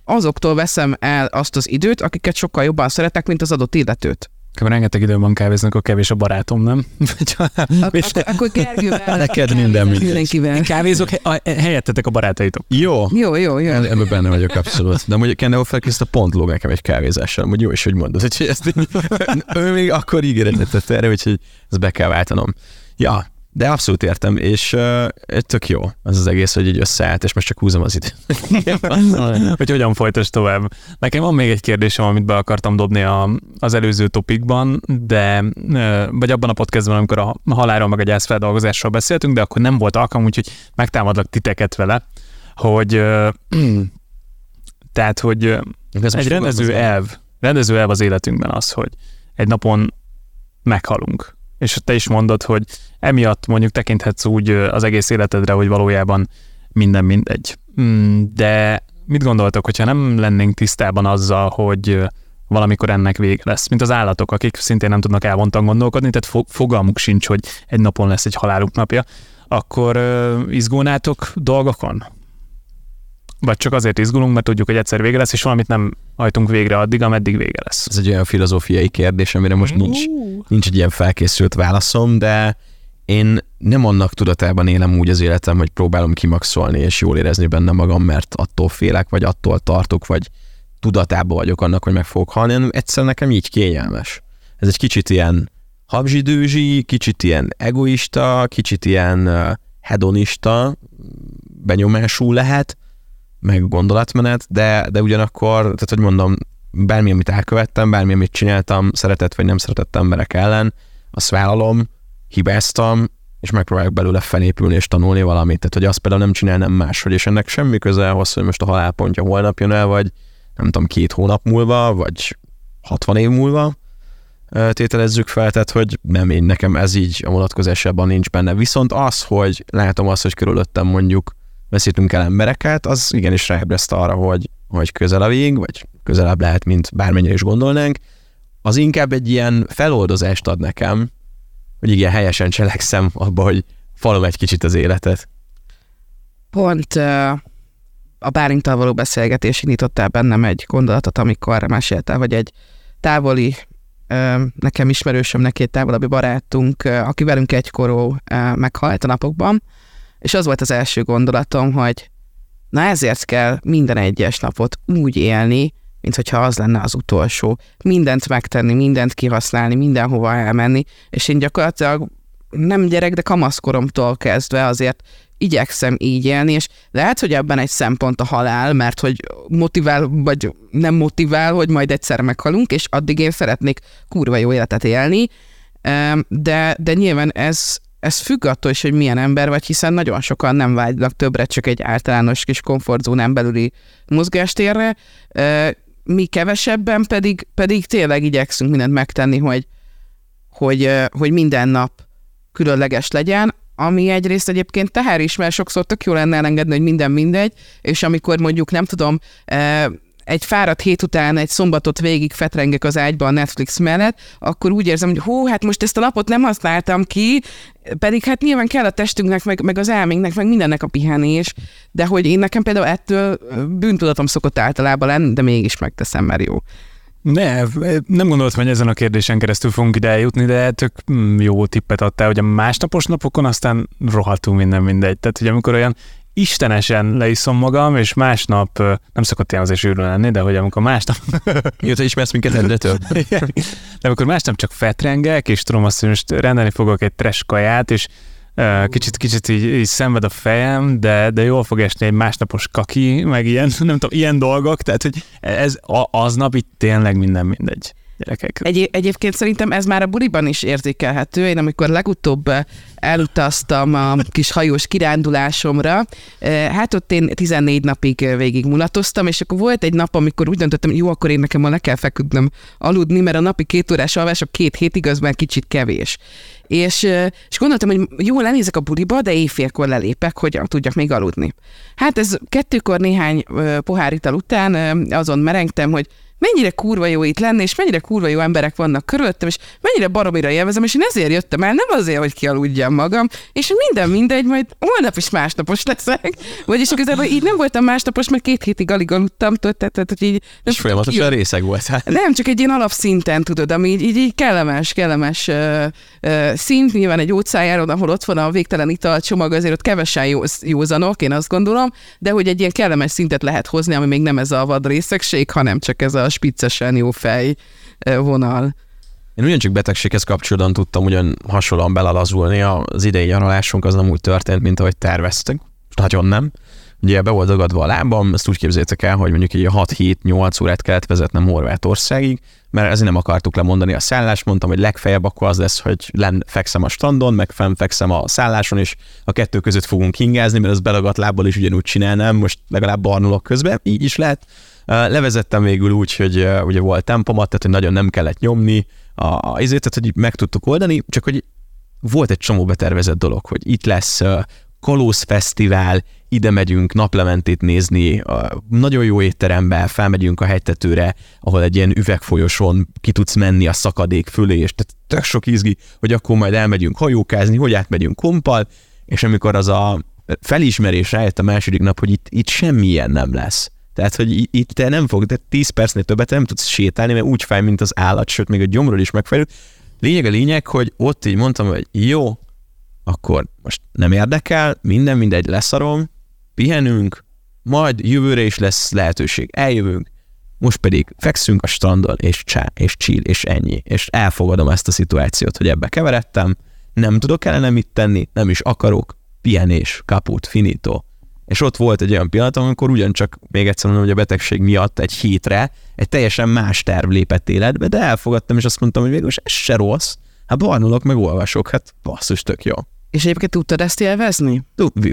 azoktól veszem el azt az időt, akiket sokkal jobban szeretek, mint az adott illetőt. Akkor rengeteg időm van kávézni, akkor kevés a barátom, nem? (laughs) Vagy ha- Ak- akkor, akkor Gergővel (laughs) Neked minden mindenkivel. Kávézok, he- a- helyettetek a barátaitok. Jó, Jó, jó, jó. Ebben benne vagyok abszolút. De mondjuk Kendall Felkriszt pont lóg nekem egy kávézással, hogy jó is, hogy mondod, hogy ezt így, (laughs) ő még akkor ígéretet tett erre, úgyhogy ezt be kell váltanom. Ja, de abszolút értem, és uh, tök jó az az egész, hogy így összeállt, és most csak húzom az időt. (laughs) hogy hogyan folytasd tovább. Nekem van még egy kérdésem, amit be akartam dobni a, az előző topikban, de ö, vagy abban a podcastban, amikor a halálról meg a gyászfeldolgozásról beszéltünk, de akkor nem volt alkalom, úgyhogy megtámadlak titeket vele, hogy ö, (clears throat) tehát, hogy Ez egy rendező elv, rendező elv az életünkben az, hogy egy napon meghalunk. És te is mondod, hogy emiatt mondjuk tekinthetsz úgy az egész életedre, hogy valójában minden mindegy. Mm, De mit gondoltok, hogyha nem lennénk tisztában azzal, hogy valamikor ennek vége lesz, mint az állatok, akik szintén nem tudnak elvontan gondolkodni, tehát fo- fogalmuk sincs, hogy egy napon lesz egy haláluk napja, akkor ö, izgulnátok dolgokon? Vagy csak azért izgulunk, mert tudjuk, hogy egyszer vége lesz, és valamit nem hajtunk végre addig, ameddig vége lesz. Ez egy olyan filozófiai kérdés, amire most nincs, nincs egy ilyen felkészült válaszom, de én nem annak tudatában élem úgy az életem, hogy próbálom kimaxolni és jól érezni benne magam, mert attól félek, vagy attól tartok, vagy tudatában vagyok annak, hogy meg fogok halni, hanem egyszer nekem így kényelmes. Ez egy kicsit ilyen habzsidőzsi, kicsit ilyen egoista, kicsit ilyen hedonista benyomású lehet, meg gondolatmenet, de, de ugyanakkor, tehát hogy mondom, bármi, amit elkövettem, bármi, amit csináltam, szeretett vagy nem szeretett emberek ellen, azt vállalom, hibáztam, és megpróbálok belőle felépülni és tanulni valamit. Tehát, hogy azt például nem csinálnám máshogy, és ennek semmi köze ahhoz, hogy most a halálpontja holnap jön el, vagy nem tudom, két hónap múlva, vagy 60 év múlva tételezzük fel, tehát hogy nem én, nekem ez így a vonatkozásában nincs benne. Viszont az, hogy látom azt, hogy körülöttem mondjuk veszítünk el embereket, az igenis ráébreszt arra, hogy, hogy közel a vég, vagy közelebb lehet, mint bármennyire is gondolnánk, az inkább egy ilyen feloldozást ad nekem, hogy igen, helyesen cselekszem abba, hogy falom egy kicsit az életet. Pont a Bálintal való beszélgetés indítottál bennem egy gondolatot, amikor meséltél, hogy egy távoli, nekem ismerősöm, neki egy távolabbi barátunk, uh, aki velünk egykorú meghalt a napokban, és az volt az első gondolatom, hogy na ezért kell minden egyes napot úgy élni, mint hogyha az lenne az utolsó. Mindent megtenni, mindent kihasználni, mindenhova elmenni, és én gyakorlatilag nem gyerek, de kamaszkoromtól kezdve azért igyekszem így élni, és lehet, hogy ebben egy szempont a halál, mert hogy motivál, vagy nem motivál, hogy majd egyszer meghalunk, és addig én szeretnék kurva jó életet élni, de, de nyilván ez, ez függ attól is, hogy milyen ember vagy, hiszen nagyon sokan nem vágynak többre, csak egy általános kis komfortzónán belüli mozgástérre, mi kevesebben pedig, pedig tényleg igyekszünk mindent megtenni, hogy, hogy, hogy minden nap különleges legyen, ami egyrészt egyébként teher is, mert sokszor tök jó lenne elengedni, hogy minden mindegy, és amikor mondjuk nem tudom, egy fáradt hét után egy szombatot végig fetrengek az ágyba a Netflix mellett, akkor úgy érzem, hogy hú, hát most ezt a napot nem használtam ki, pedig hát nyilván kell a testünknek, meg, meg az elménknek, meg mindennek a pihenés, de hogy én nekem például ettől bűntudatom szokott általában lenni, de mégis megteszem, mert jó. Ne, nem gondoltam, hogy ezen a kérdésen keresztül fogunk ide eljutni, de tök mm, jó tippet adtál, hogy a másnapos napokon aztán rohadtunk minden mindegy. Tehát, hogy amikor olyan istenesen leiszom magam, és másnap nem szokott ilyen azért sűrű lenni, de hogy amikor másnap... (laughs) Mióta ismersz minket egyretől. (laughs) de amikor másnap csak fetrengek, és tudom azt, hogy most rendelni fogok egy trash kaját, és kicsit, kicsit így, így szenved a fejem, de, de jól fog esni egy másnapos kaki, meg ilyen, (laughs) nem tudom, ilyen dolgok, tehát hogy ez aznap itt tényleg minden mindegy gyerekek. Egy, egyébként szerintem ez már a buliban is érzékelhető. Én amikor legutóbb eh, elutaztam a kis hajós kirándulásomra, eh, hát ott én 14 napig eh, végig mulatoztam, és akkor volt egy nap, amikor úgy döntöttem, jó, akkor én nekem ma le kell feküdnöm aludni, mert a napi két órás alvások két hétig az már kicsit kevés. És, és gondoltam, hogy jó, lenézek a buliba, de éjfélkor lelépek, hogy tudjak még aludni. Hát ez kettőkor néhány pohár ital után azon merengtem, hogy mennyire kurva jó itt lenni, és mennyire kurva jó emberek vannak körülöttem, és mennyire baromira élvezem, és én ezért jöttem el, nem azért, hogy kialudjam magam, és minden mindegy, majd holnap is másnapos leszek. Vagyis igazából így nem voltam másnapos, mert két hétig alig aludtam, tehát, tehát hogy így... És folyamatosan részeg volt. Nem, csak egy ilyen alapszinten, tudod, ami így, így, így kellemes, kellemes uh, uh, szint, nyilván egy óceájáron, ahol ott van a végtelen italcsomag, azért ott kevesen jó, józanok, én azt gondolom, de hogy egy ilyen kellemes szintet lehet hozni, ami még nem ez a vad részegség, hanem csak ez a spiccesen jó fej vonal. Én ugyancsak betegséghez kapcsolódóan tudtam ugyan hasonlóan belalazulni, az idei nyaralásunk az nem úgy történt, mint ahogy terveztek, nagyon nem. Ugye be volt dagadva a lábam, ezt úgy képzétek el, hogy mondjuk így 6-7-8 órát kellett vezetnem Horvátországig, mert ezért nem akartuk lemondani a szállást, mondtam, hogy legfeljebb akkor az lesz, hogy len fekszem a strandon, meg fekszem a szálláson, és a kettő között fogunk hingázni, mert az belagadt lábbal is ugyanúgy csinálnám, most legalább barnulok közben, így is lehet. Levezettem végül úgy, hogy ugye volt tempomat, tehát hogy nagyon nem kellett nyomni, a, a izét, tehát hogy meg tudtuk oldani, csak hogy volt egy csomó betervezett dolog, hogy itt lesz Kalóz Fesztivál, ide megyünk naplementét nézni, a nagyon jó étterembe, felmegyünk a hegytetőre, ahol egy ilyen üvegfolyoson ki tudsz menni a szakadék fölé, és tehát tök sok izgi, hogy akkor majd elmegyünk hajókázni, hogy átmegyünk kompal, és amikor az a felismerés rájött a második nap, hogy itt, itt semmilyen nem lesz. Tehát, hogy itt te nem fog, de 10 percnél többet nem tudsz sétálni, mert úgy fáj, mint az állat, sőt, még a gyomról is megfejlőd. Lényeg a lényeg, hogy ott így mondtam, hogy jó, akkor most nem érdekel, minden mindegy, leszarom, pihenünk, majd jövőre is lesz lehetőség, eljövünk, most pedig fekszünk a strandon, és csá, és chill, és ennyi. És elfogadom ezt a szituációt, hogy ebbe keveredtem, nem tudok ellene mit tenni, nem is akarok, pihenés, kaput, finito. És ott volt egy olyan pillanat, amikor ugyancsak, még egyszer mondom, hogy a betegség miatt egy hétre egy teljesen más terv lépett életbe, de elfogadtam, és azt mondtam, hogy végül ez se rossz. Hát barnulok, meg olvasok, hát basszus, tök jó. És egyébként tudtad ezt élvezni?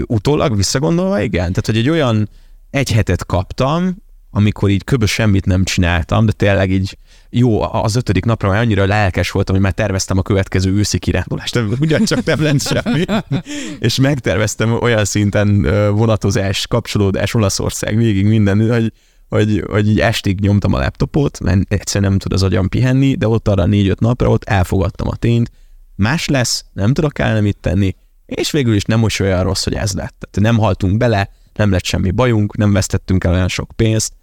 Utólag visszagondolva, igen. Tehát, hogy egy olyan egy hetet kaptam, amikor így köbös semmit nem csináltam, de tényleg így jó, az ötödik napra már annyira lelkes voltam, hogy már terveztem a következő őszi kirándulást, ugyancsak nem lent semmi, (laughs) és megterveztem olyan szinten vonatozás, kapcsolódás Olaszország végig minden, hogy, hogy, hogy így estig nyomtam a laptopot, mert egyszerűen nem tud az agyam pihenni, de ott arra négy-öt napra ott elfogadtam a tényt, más lesz, nem tudok el mit tenni, és végül is nem most olyan rossz, hogy ez lett. Tehát nem haltunk bele, nem lett semmi bajunk, nem vesztettünk el olyan sok pénzt.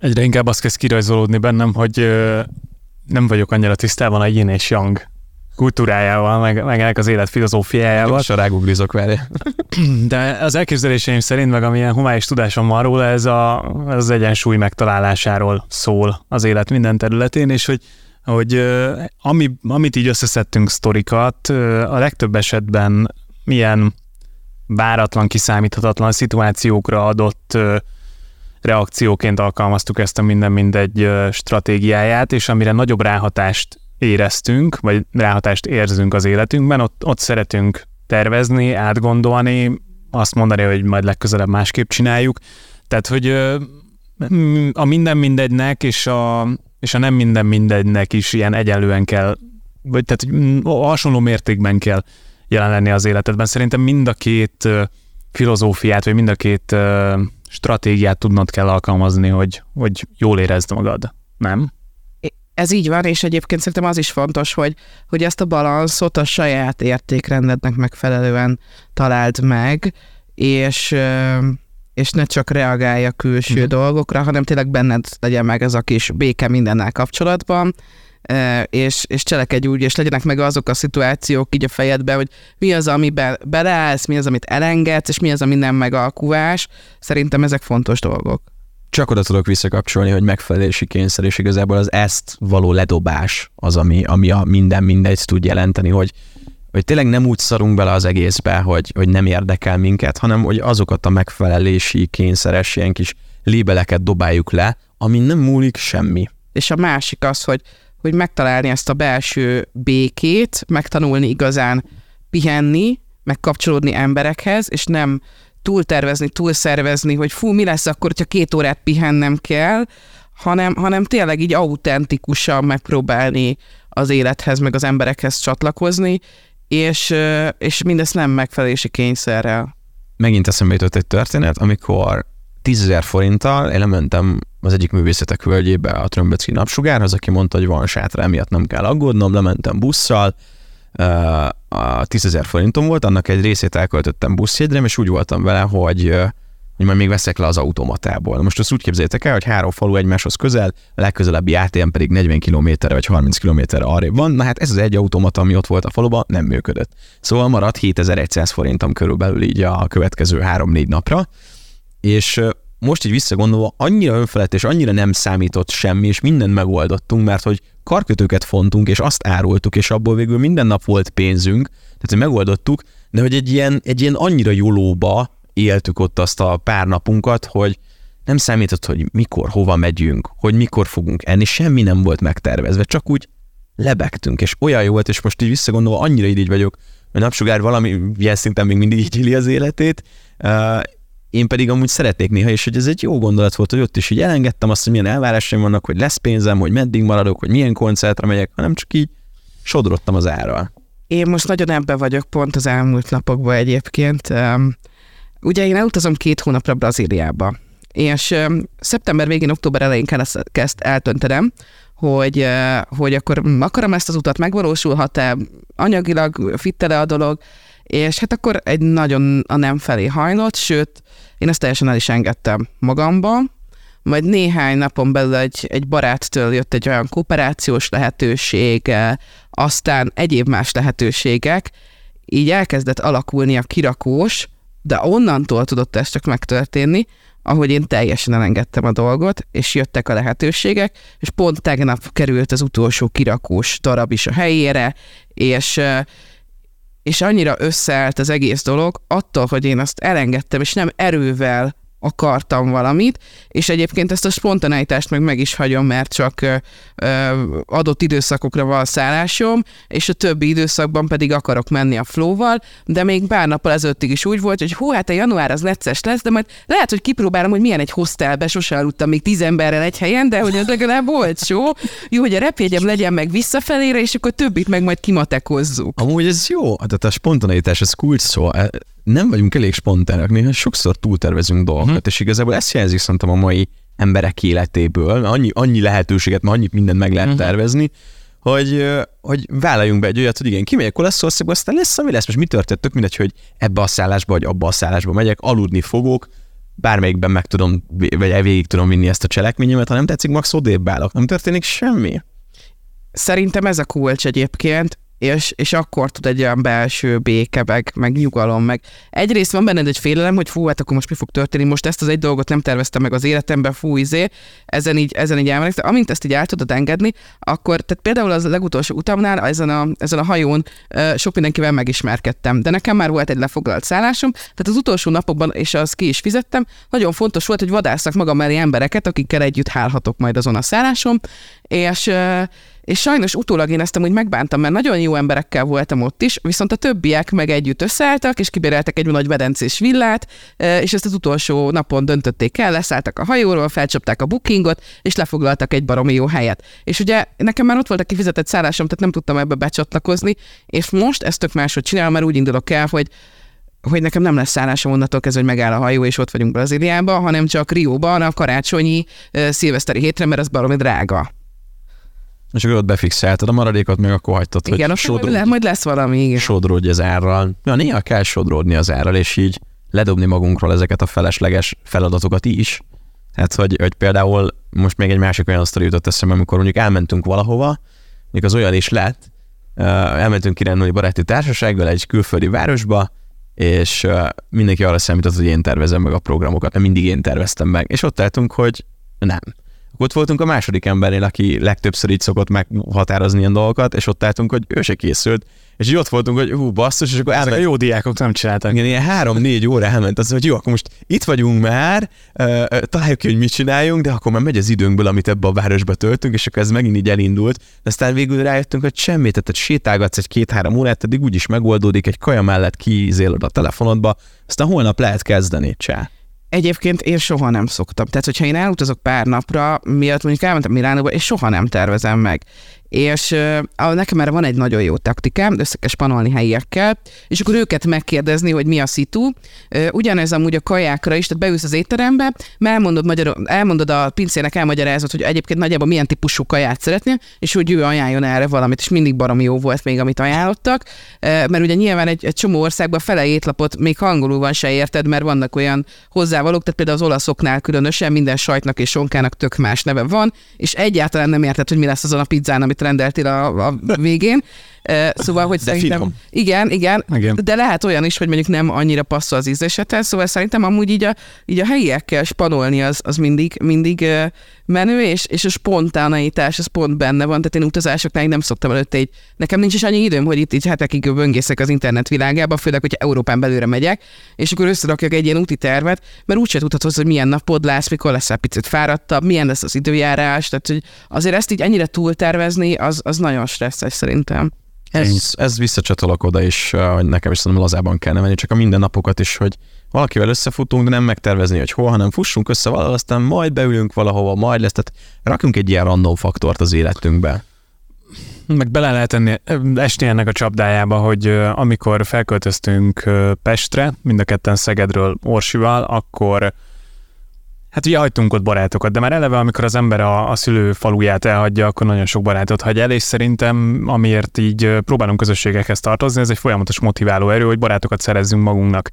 Egyre inkább azt kezd kirajzolódni bennem, hogy nem vagyok annyira tisztában a yin és yang kultúrájával, meg, meg ennek az élet filozófiájával. Most ráguglizok vele. De az elképzeléseim szerint, meg amilyen humális tudásom van róla, ez a, ez az egyensúly megtalálásáról szól az élet minden területén, és hogy hogy ami, amit így összeszedtünk sztorikat, a legtöbb esetben milyen váratlan, kiszámíthatatlan szituációkra adott reakcióként alkalmaztuk ezt a minden mindegy ö, stratégiáját, és amire nagyobb ráhatást éreztünk, vagy ráhatást érzünk az életünkben, ott, ott szeretünk tervezni, átgondolni, azt mondani, hogy majd legközelebb másképp csináljuk. Tehát, hogy a minden mindegynek és a, és a nem minden mindegynek is ilyen egyenlően kell, vagy tehát hasonló mértékben kell jelen lenni az életedben. Szerintem mind a két filozófiát, vagy mind a két stratégiát tudnod kell alkalmazni, hogy, hogy jól érezd magad. Nem? Ez így van, és egyébként szerintem az is fontos, hogy, hogy ezt a balanszot a saját értékrendednek megfelelően találd meg, és, és ne csak reagálj a külső Mhm. dolgokra, hanem tényleg benned legyen meg ez a kis béke mindennel kapcsolatban, és, és cselekedj úgy, és legyenek meg azok a szituációk így a fejedben, hogy mi az, amiben beleállsz, mi az, amit elengedsz, és mi az, ami nem megalkuvás. Szerintem ezek fontos dolgok. Csak oda tudok visszakapcsolni, hogy megfelelési kényszer, és igazából az ezt való ledobás az, ami, ami a minden mindegy tud jelenteni, hogy, hogy tényleg nem úgy szarunk bele az egészbe, hogy, hogy nem érdekel minket, hanem hogy azokat a megfelelési kényszeres ilyen kis lébeleket dobáljuk le, ami nem múlik semmi. és a másik az, hogy, hogy megtalálni ezt a belső békét, megtanulni igazán pihenni, megkapcsolódni emberekhez, és nem túltervezni, túlszervezni, hogy fú, mi lesz akkor, hogyha két órát pihennem kell, hanem, hanem tényleg így autentikusan megpróbálni az élethez, meg az emberekhez csatlakozni, és, és mindezt nem megfelelési kényszerrel. Megint eszembe jutott egy történet, amikor 10 forinttal én lementem az egyik művészetek völgyébe a Trömböcki napsugárhoz, aki mondta, hogy van sátra, emiatt nem kell aggódnom, lementem busszal, a 10 forintom volt, annak egy részét elköltöttem buszjegyre, és úgy voltam vele, hogy hogy majd még veszek le az automatából. Most azt úgy képzeljétek el, hogy három falu egymáshoz közel, a legközelebbi ATM pedig 40 km vagy 30 km arrébb van, na hát ez az egy automata, ami ott volt a faluban, nem működött. Szóval maradt 7100 forintom körülbelül így a következő 3-4 napra, és most így visszagondolva annyira önfelett és annyira nem számított semmi, és mindent megoldottunk, mert hogy karkötőket fontunk, és azt árultuk, és abból végül minden nap volt pénzünk, tehát hogy megoldottuk, de hogy egy ilyen, egy ilyen annyira jólóba éltük ott azt a pár napunkat, hogy nem számított, hogy mikor, hova megyünk, hogy mikor fogunk enni, semmi nem volt megtervezve, csak úgy lebegtünk, és olyan jó volt, és most így visszagondolva annyira így, vagyok, hogy napsugár valami ilyen szinten még mindig így éli az életét, én pedig amúgy szeretnék néha, és hogy ez egy jó gondolat volt, hogy ott is így elengedtem azt, hogy milyen elvárásaim vannak, hogy lesz pénzem, hogy meddig maradok, hogy milyen koncertre megyek, hanem csak így sodrottam az árral. Én most nagyon ebbe vagyok pont az elmúlt napokban egyébként. Ugye én elutazom két hónapra Brazíliába, és szeptember végén, október elején kell ezt eltöntenem, hogy, hogy akkor akarom ezt az utat, megvalósulhat-e, anyagilag fitte a dolog, és hát akkor egy nagyon a nem felé hajlott, sőt, én ezt teljesen el is engedtem magamba, majd néhány napon belül egy, egy baráttől jött egy olyan kooperációs lehetőség, eh, aztán egyéb más lehetőségek, így elkezdett alakulni a kirakós, de onnantól tudott ez csak megtörténni, ahogy én teljesen elengedtem a dolgot, és jöttek a lehetőségek, és pont tegnap került az utolsó kirakós darab is a helyére, és és annyira összeállt az egész dolog, attól, hogy én azt elengedtem, és nem erővel akartam valamit, és egyébként ezt a spontaneitást meg meg is hagyom, mert csak ö, ö, adott időszakokra van szállásom, és a többi időszakban pedig akarok menni a flowval, de még pár nappal ezelőttig is úgy volt, hogy hú, hát a január az necces lesz, de majd lehet, hogy kipróbálom, hogy milyen egy hostelbe, sose aludtam még tíz emberrel egy helyen, de hogy ez legalább olcsó. Jó, hogy a repjegyem legyen meg visszafelére, és akkor többit meg majd kimatekozzuk. Amúgy ez jó, tehát a spontaneitás, ez kulcs szó. Nem vagyunk elég spontának, néha sokszor túltervezünk dolgokat, uh-huh. és igazából ezt jelzik szerintem a mai emberek életéből, annyi, annyi lehetőséget, mert annyit mindent meg lehet uh-huh. tervezni, hogy, hogy vállaljunk be egy olyat, hogy igen, kimegyek Olaszországba, aztán lesz, ami lesz. Most mi történt? Tök mindegy, hogy ebbe a szállásba, vagy abba a szállásba megyek, aludni fogok, bármelyikben meg tudom, vagy végig tudom vinni ezt a cselekményemet, ha nem tetszik, max odébb állok. Nem történik semmi. Szerintem ez a kulcs egyébként, és, és akkor tud egy olyan belső béke, meg, meg nyugalom, meg egyrészt van benned egy félelem, hogy fú, hát akkor most mi fog történni, most ezt az egy dolgot nem terveztem meg az életemben, fú, izé, ezen így, ezen így elmenek, amint ezt így el tudod engedni, akkor, tehát például az legutolsó utamnál, ezen a, ezen a hajón sok mindenkivel megismerkedtem, de nekem már volt egy lefoglalt szállásom, tehát az utolsó napokban, és az ki is fizettem, nagyon fontos volt, hogy vadászak magam mellé embereket, akikkel együtt hálhatok majd azon a szállásom, és és sajnos utólag én ezt amúgy megbántam, mert nagyon jó emberekkel voltam ott is, viszont a többiek meg együtt összeálltak, és kibéreltek egy nagy vedencés villát, és ezt az utolsó napon döntötték el, leszálltak a hajóról, felcsapták a bookingot, és lefoglaltak egy baromi jó helyet. És ugye nekem már ott volt a kifizetett szállásom, tehát nem tudtam ebbe becsatlakozni, és most ezt tök máshogy csinálom, mert úgy indulok el, hogy hogy nekem nem lesz szállásom onnantól kezdve, hogy megáll a hajó, és ott vagyunk Brazíliában, hanem csak Rióban a karácsonyi szilveszteri hétre, mert az baromi drága. És akkor ott befixelted a maradékot, meg akkor hagytad, igen, hogy sodródj, le, majd lesz valami, igen. Sodródj az árral. Ja, néha kell sodródni az árral, és így ledobni magunkról ezeket a felesleges feladatokat is. Tehát, hogy, hogy például most még egy másik olyan sztori jutott eszembe, amikor mondjuk elmentünk valahova, még az olyan is lett, elmentünk kirendulni baráti társasággal egy külföldi városba, és mindenki arra számított, hogy én tervezem meg a programokat, mert mindig én terveztem meg. És ott álltunk, hogy nem ott voltunk a második embernél, aki legtöbbször így szokott meghatározni ilyen dolgokat, és ott álltunk, hogy ő se készült. És így ott voltunk, hogy hú, basszus, és akkor elment. A jó diákok nem csináltak. Igen, ilyen három-négy óra elment az, hogy jó, akkor most itt vagyunk már, találjuk ki, hogy mit csináljunk, de akkor már megy az időnkből, amit ebbe a városba töltünk, és akkor ez megint így elindult. De aztán végül rájöttünk, hogy semmit, tehát sétálgatsz egy két-három órát, addig úgyis megoldódik, egy kaja mellett kiizélod a telefonodba, aztán holnap lehet kezdeni, csá. Egyébként én soha nem szoktam. Tehát, hogyha én elutazok pár napra, miatt mondjuk elmentem Milánóba, és soha nem tervezem meg és uh, nekem erre van egy nagyon jó taktikám, össze kell spanolni helyiekkel, és akkor őket megkérdezni, hogy mi a szitu. Ugyanez amúgy a kajákra is, tehát beülsz az étterembe, elmondod, magyar, elmondod a pincének, elmagyarázod, hogy egyébként nagyjából milyen típusú kaját szeretnél, és hogy ő ajánljon erre valamit, és mindig baromi jó volt még, amit ajánlottak, mert ugye nyilván egy, egy csomó országban fele étlapot még hangolul van se érted, mert vannak olyan hozzávalók, tehát például az olaszoknál különösen minden sajtnak és sonkának tök más neve van, és egyáltalán nem érted, hogy mi lesz azon a pizzán, amit rendeltél a, a végén. (laughs) Szóval, hogy de szerintem... Finom. Igen, igen, igen, de lehet olyan is, hogy mondjuk nem annyira passzol az ízlésethez, szóval szerintem amúgy így a, így a helyiekkel spanolni az, az mindig, mindig menő, és, és a spontánaitás az pont benne van, tehát én utazásoknál nem szoktam előtte így, nekem nincs is annyi időm, hogy itt így hetekig böngészek az internet világába, főleg, hogyha Európán belőle megyek, és akkor összerakjak egy ilyen úti tervet, mert úgyse tudhatod, hogy milyen napod lesz, mikor lesz egy picit fáradtabb, milyen lesz az időjárás, tehát hogy azért ezt így ennyire túltervezni, az, az nagyon stresszes szerintem. Ez, ez visszacsatolok oda is, hogy nekem is szerintem lazában kellene menni, csak a mindennapokat is, hogy valakivel összefutunk, de nem megtervezni, hogy hol, hanem fussunk össze valahol, aztán majd beülünk valahova, majd lesz. Tehát rakjunk egy ilyen random faktort az életünkbe. Meg bele lehet enni, esni ennek a csapdájába, hogy amikor felköltöztünk Pestre, mind a ketten Szegedről Orsival, akkor Hát ugye hagytunk ott barátokat, de már eleve, amikor az ember a, a szülő faluját elhagyja, akkor nagyon sok barátot hagy el, és szerintem amiért így próbálunk közösségekhez tartozni, ez egy folyamatos motiváló erő, hogy barátokat szerezzünk magunknak.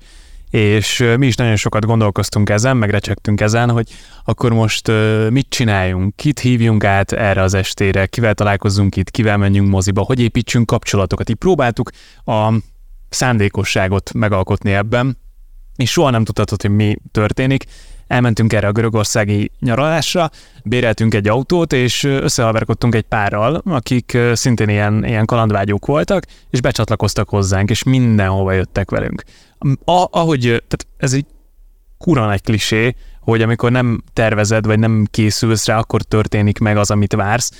És mi is nagyon sokat gondolkoztunk ezen, meg recsegtünk ezen, hogy akkor most mit csináljunk, kit hívjunk át erre az estére, kivel találkozzunk itt, kivel menjünk moziba, hogy építsünk kapcsolatokat. Így próbáltuk a szándékosságot megalkotni ebben, és soha nem tudhatod, hogy mi történik elmentünk erre a görögországi nyaralásra, béreltünk egy autót, és összehaverkodtunk egy párral, akik szintén ilyen, ilyen kalandvágyók voltak, és becsatlakoztak hozzánk, és mindenhova jöttek velünk. A, ahogy, tehát ez egy kura nagy klisé, hogy amikor nem tervezed, vagy nem készülsz rá, akkor történik meg az, amit vársz,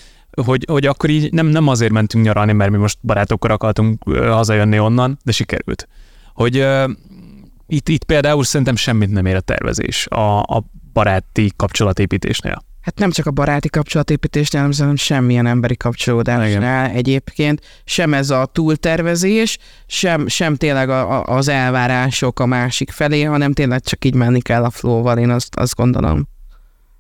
hogy, hogy akkor így nem, nem azért mentünk nyaralni, mert mi most barátokkal akartunk hazajönni onnan, de sikerült. Hogy itt, itt például szerintem semmit nem ér a tervezés a, a baráti kapcsolatépítésnél. Hát nem csak a baráti kapcsolatépítésnél, hanem semmilyen emberi kapcsolódásnál Igen. egyébként, sem ez a túltervezés, sem, sem tényleg a, a, az elvárások a másik felé, hanem tényleg csak így menni kell a flóval, én azt, azt gondolom.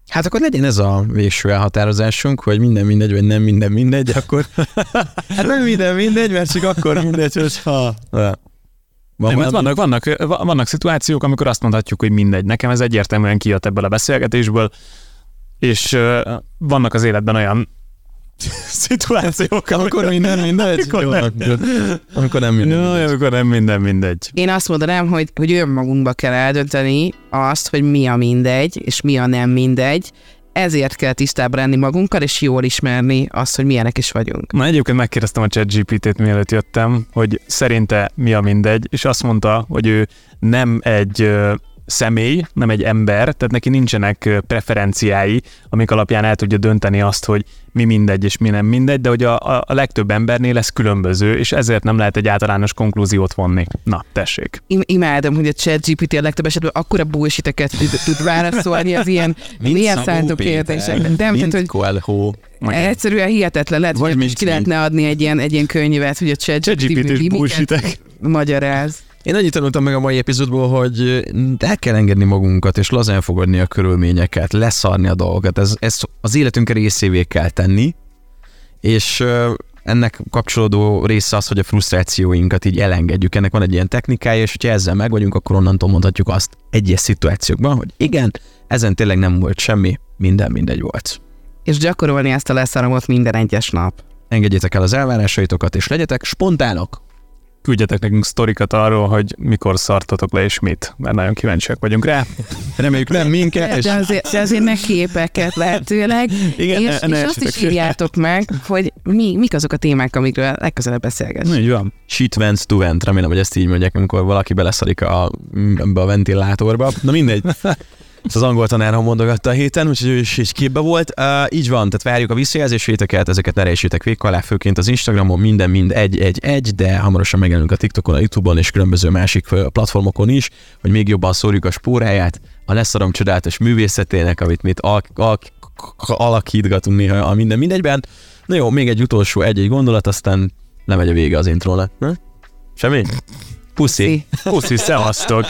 Hát akkor legyen ez a végső elhatározásunk, hogy minden mindegy, vagy nem minden mindegy, akkor (laughs) hát nem minden mindegy, mert csak akkor mindegy, (laughs) hogyha... Van, nem, hát vannak, vannak, vannak szituációk, amikor azt mondhatjuk, hogy mindegy. Nekem ez egyértelműen kijött ebből a beszélgetésből, és uh, vannak az életben olyan (laughs) szituációk, amikor minden mindegy. (laughs) Amikor Jó, nem, amikor nem mindegy. amikor nem minden mindegy. Én azt mondanám, hogy, hogy önmagunkba kell eldönteni azt, hogy mi a mindegy, és mi a nem mindegy, ezért kell tisztában lenni magunkkal, és jól ismerni azt, hogy milyenek is vagyunk. Na egyébként megkérdeztem a ChatGPT-t, mielőtt jöttem, hogy szerinte mi a mindegy, és azt mondta, hogy ő nem egy személy, nem egy ember, tehát neki nincsenek preferenciái, amik alapján el tudja dönteni azt, hogy mi mindegy és mi nem mindegy, de hogy a, a, legtöbb embernél ez különböző, és ezért nem lehet egy általános konklúziót vonni. Na, tessék. Im- imádom, hogy a chat GPT a legtöbb esetben akkora bullshiteket tud, válaszolni az ilyen milyen szántó kérdésekre. Nem, mint tehát, hogy Egyszerűen hihetetlen lehet, Vagy hogy ki lehetne adni egy ilyen, egy ilyen könyvet, hogy a chat, chat GPT-s magyaráz. Én annyit tanultam meg a mai epizódból, hogy el kell engedni magunkat, és lazán fogadni a körülményeket, leszarni a dolgokat. Ez, ez az életünk részévé kell tenni, és ennek kapcsolódó része az, hogy a frusztrációinkat így elengedjük. Ennek van egy ilyen technikája, és ha ezzel meg vagyunk, akkor onnantól mondhatjuk azt egyes szituációkban, hogy igen, ezen tényleg nem volt semmi, minden mindegy volt. És gyakorolni ezt a leszaromot minden egyes nap. Engedjétek el az elvárásaitokat, és legyetek spontánok küldjetek nekünk sztorikat arról, hogy mikor szartatok le és mit, mert nagyon kíváncsiak vagyunk rá. Reméljük nem minket. És... De, azért, de azért ne képeket lehetőleg. Igen, és, ne, és azt is írjátok meg, hogy mi, mik azok a témák, amikről legközelebb beszélgetünk. Így van. Shit vent to vent, remélem, hogy ezt így mondják, amikor valaki beleszarik a, a ventilátorba. Na mindegy. Ezt az angol tanárom mondogatta a héten, úgyhogy ő is, is képbe volt. Uh, így van, tehát várjuk a visszajelzéséteket, ezeket ne rejtsétek vék alá, főként az Instagramon minden, mind egy, egy, egy, de hamarosan megjelenünk a TikTokon, a Youtube-on és különböző másik platformokon is, hogy még jobban szórjuk a spóráját a leszarom csodálatos művészetének, amit mi al- al- alakítgatunk néha a minden mindegyben. Na jó, még egy utolsó egy-egy gondolat, aztán lemegy a vége az intrónak. Semmi? Puszi. Puszi, szevasztok!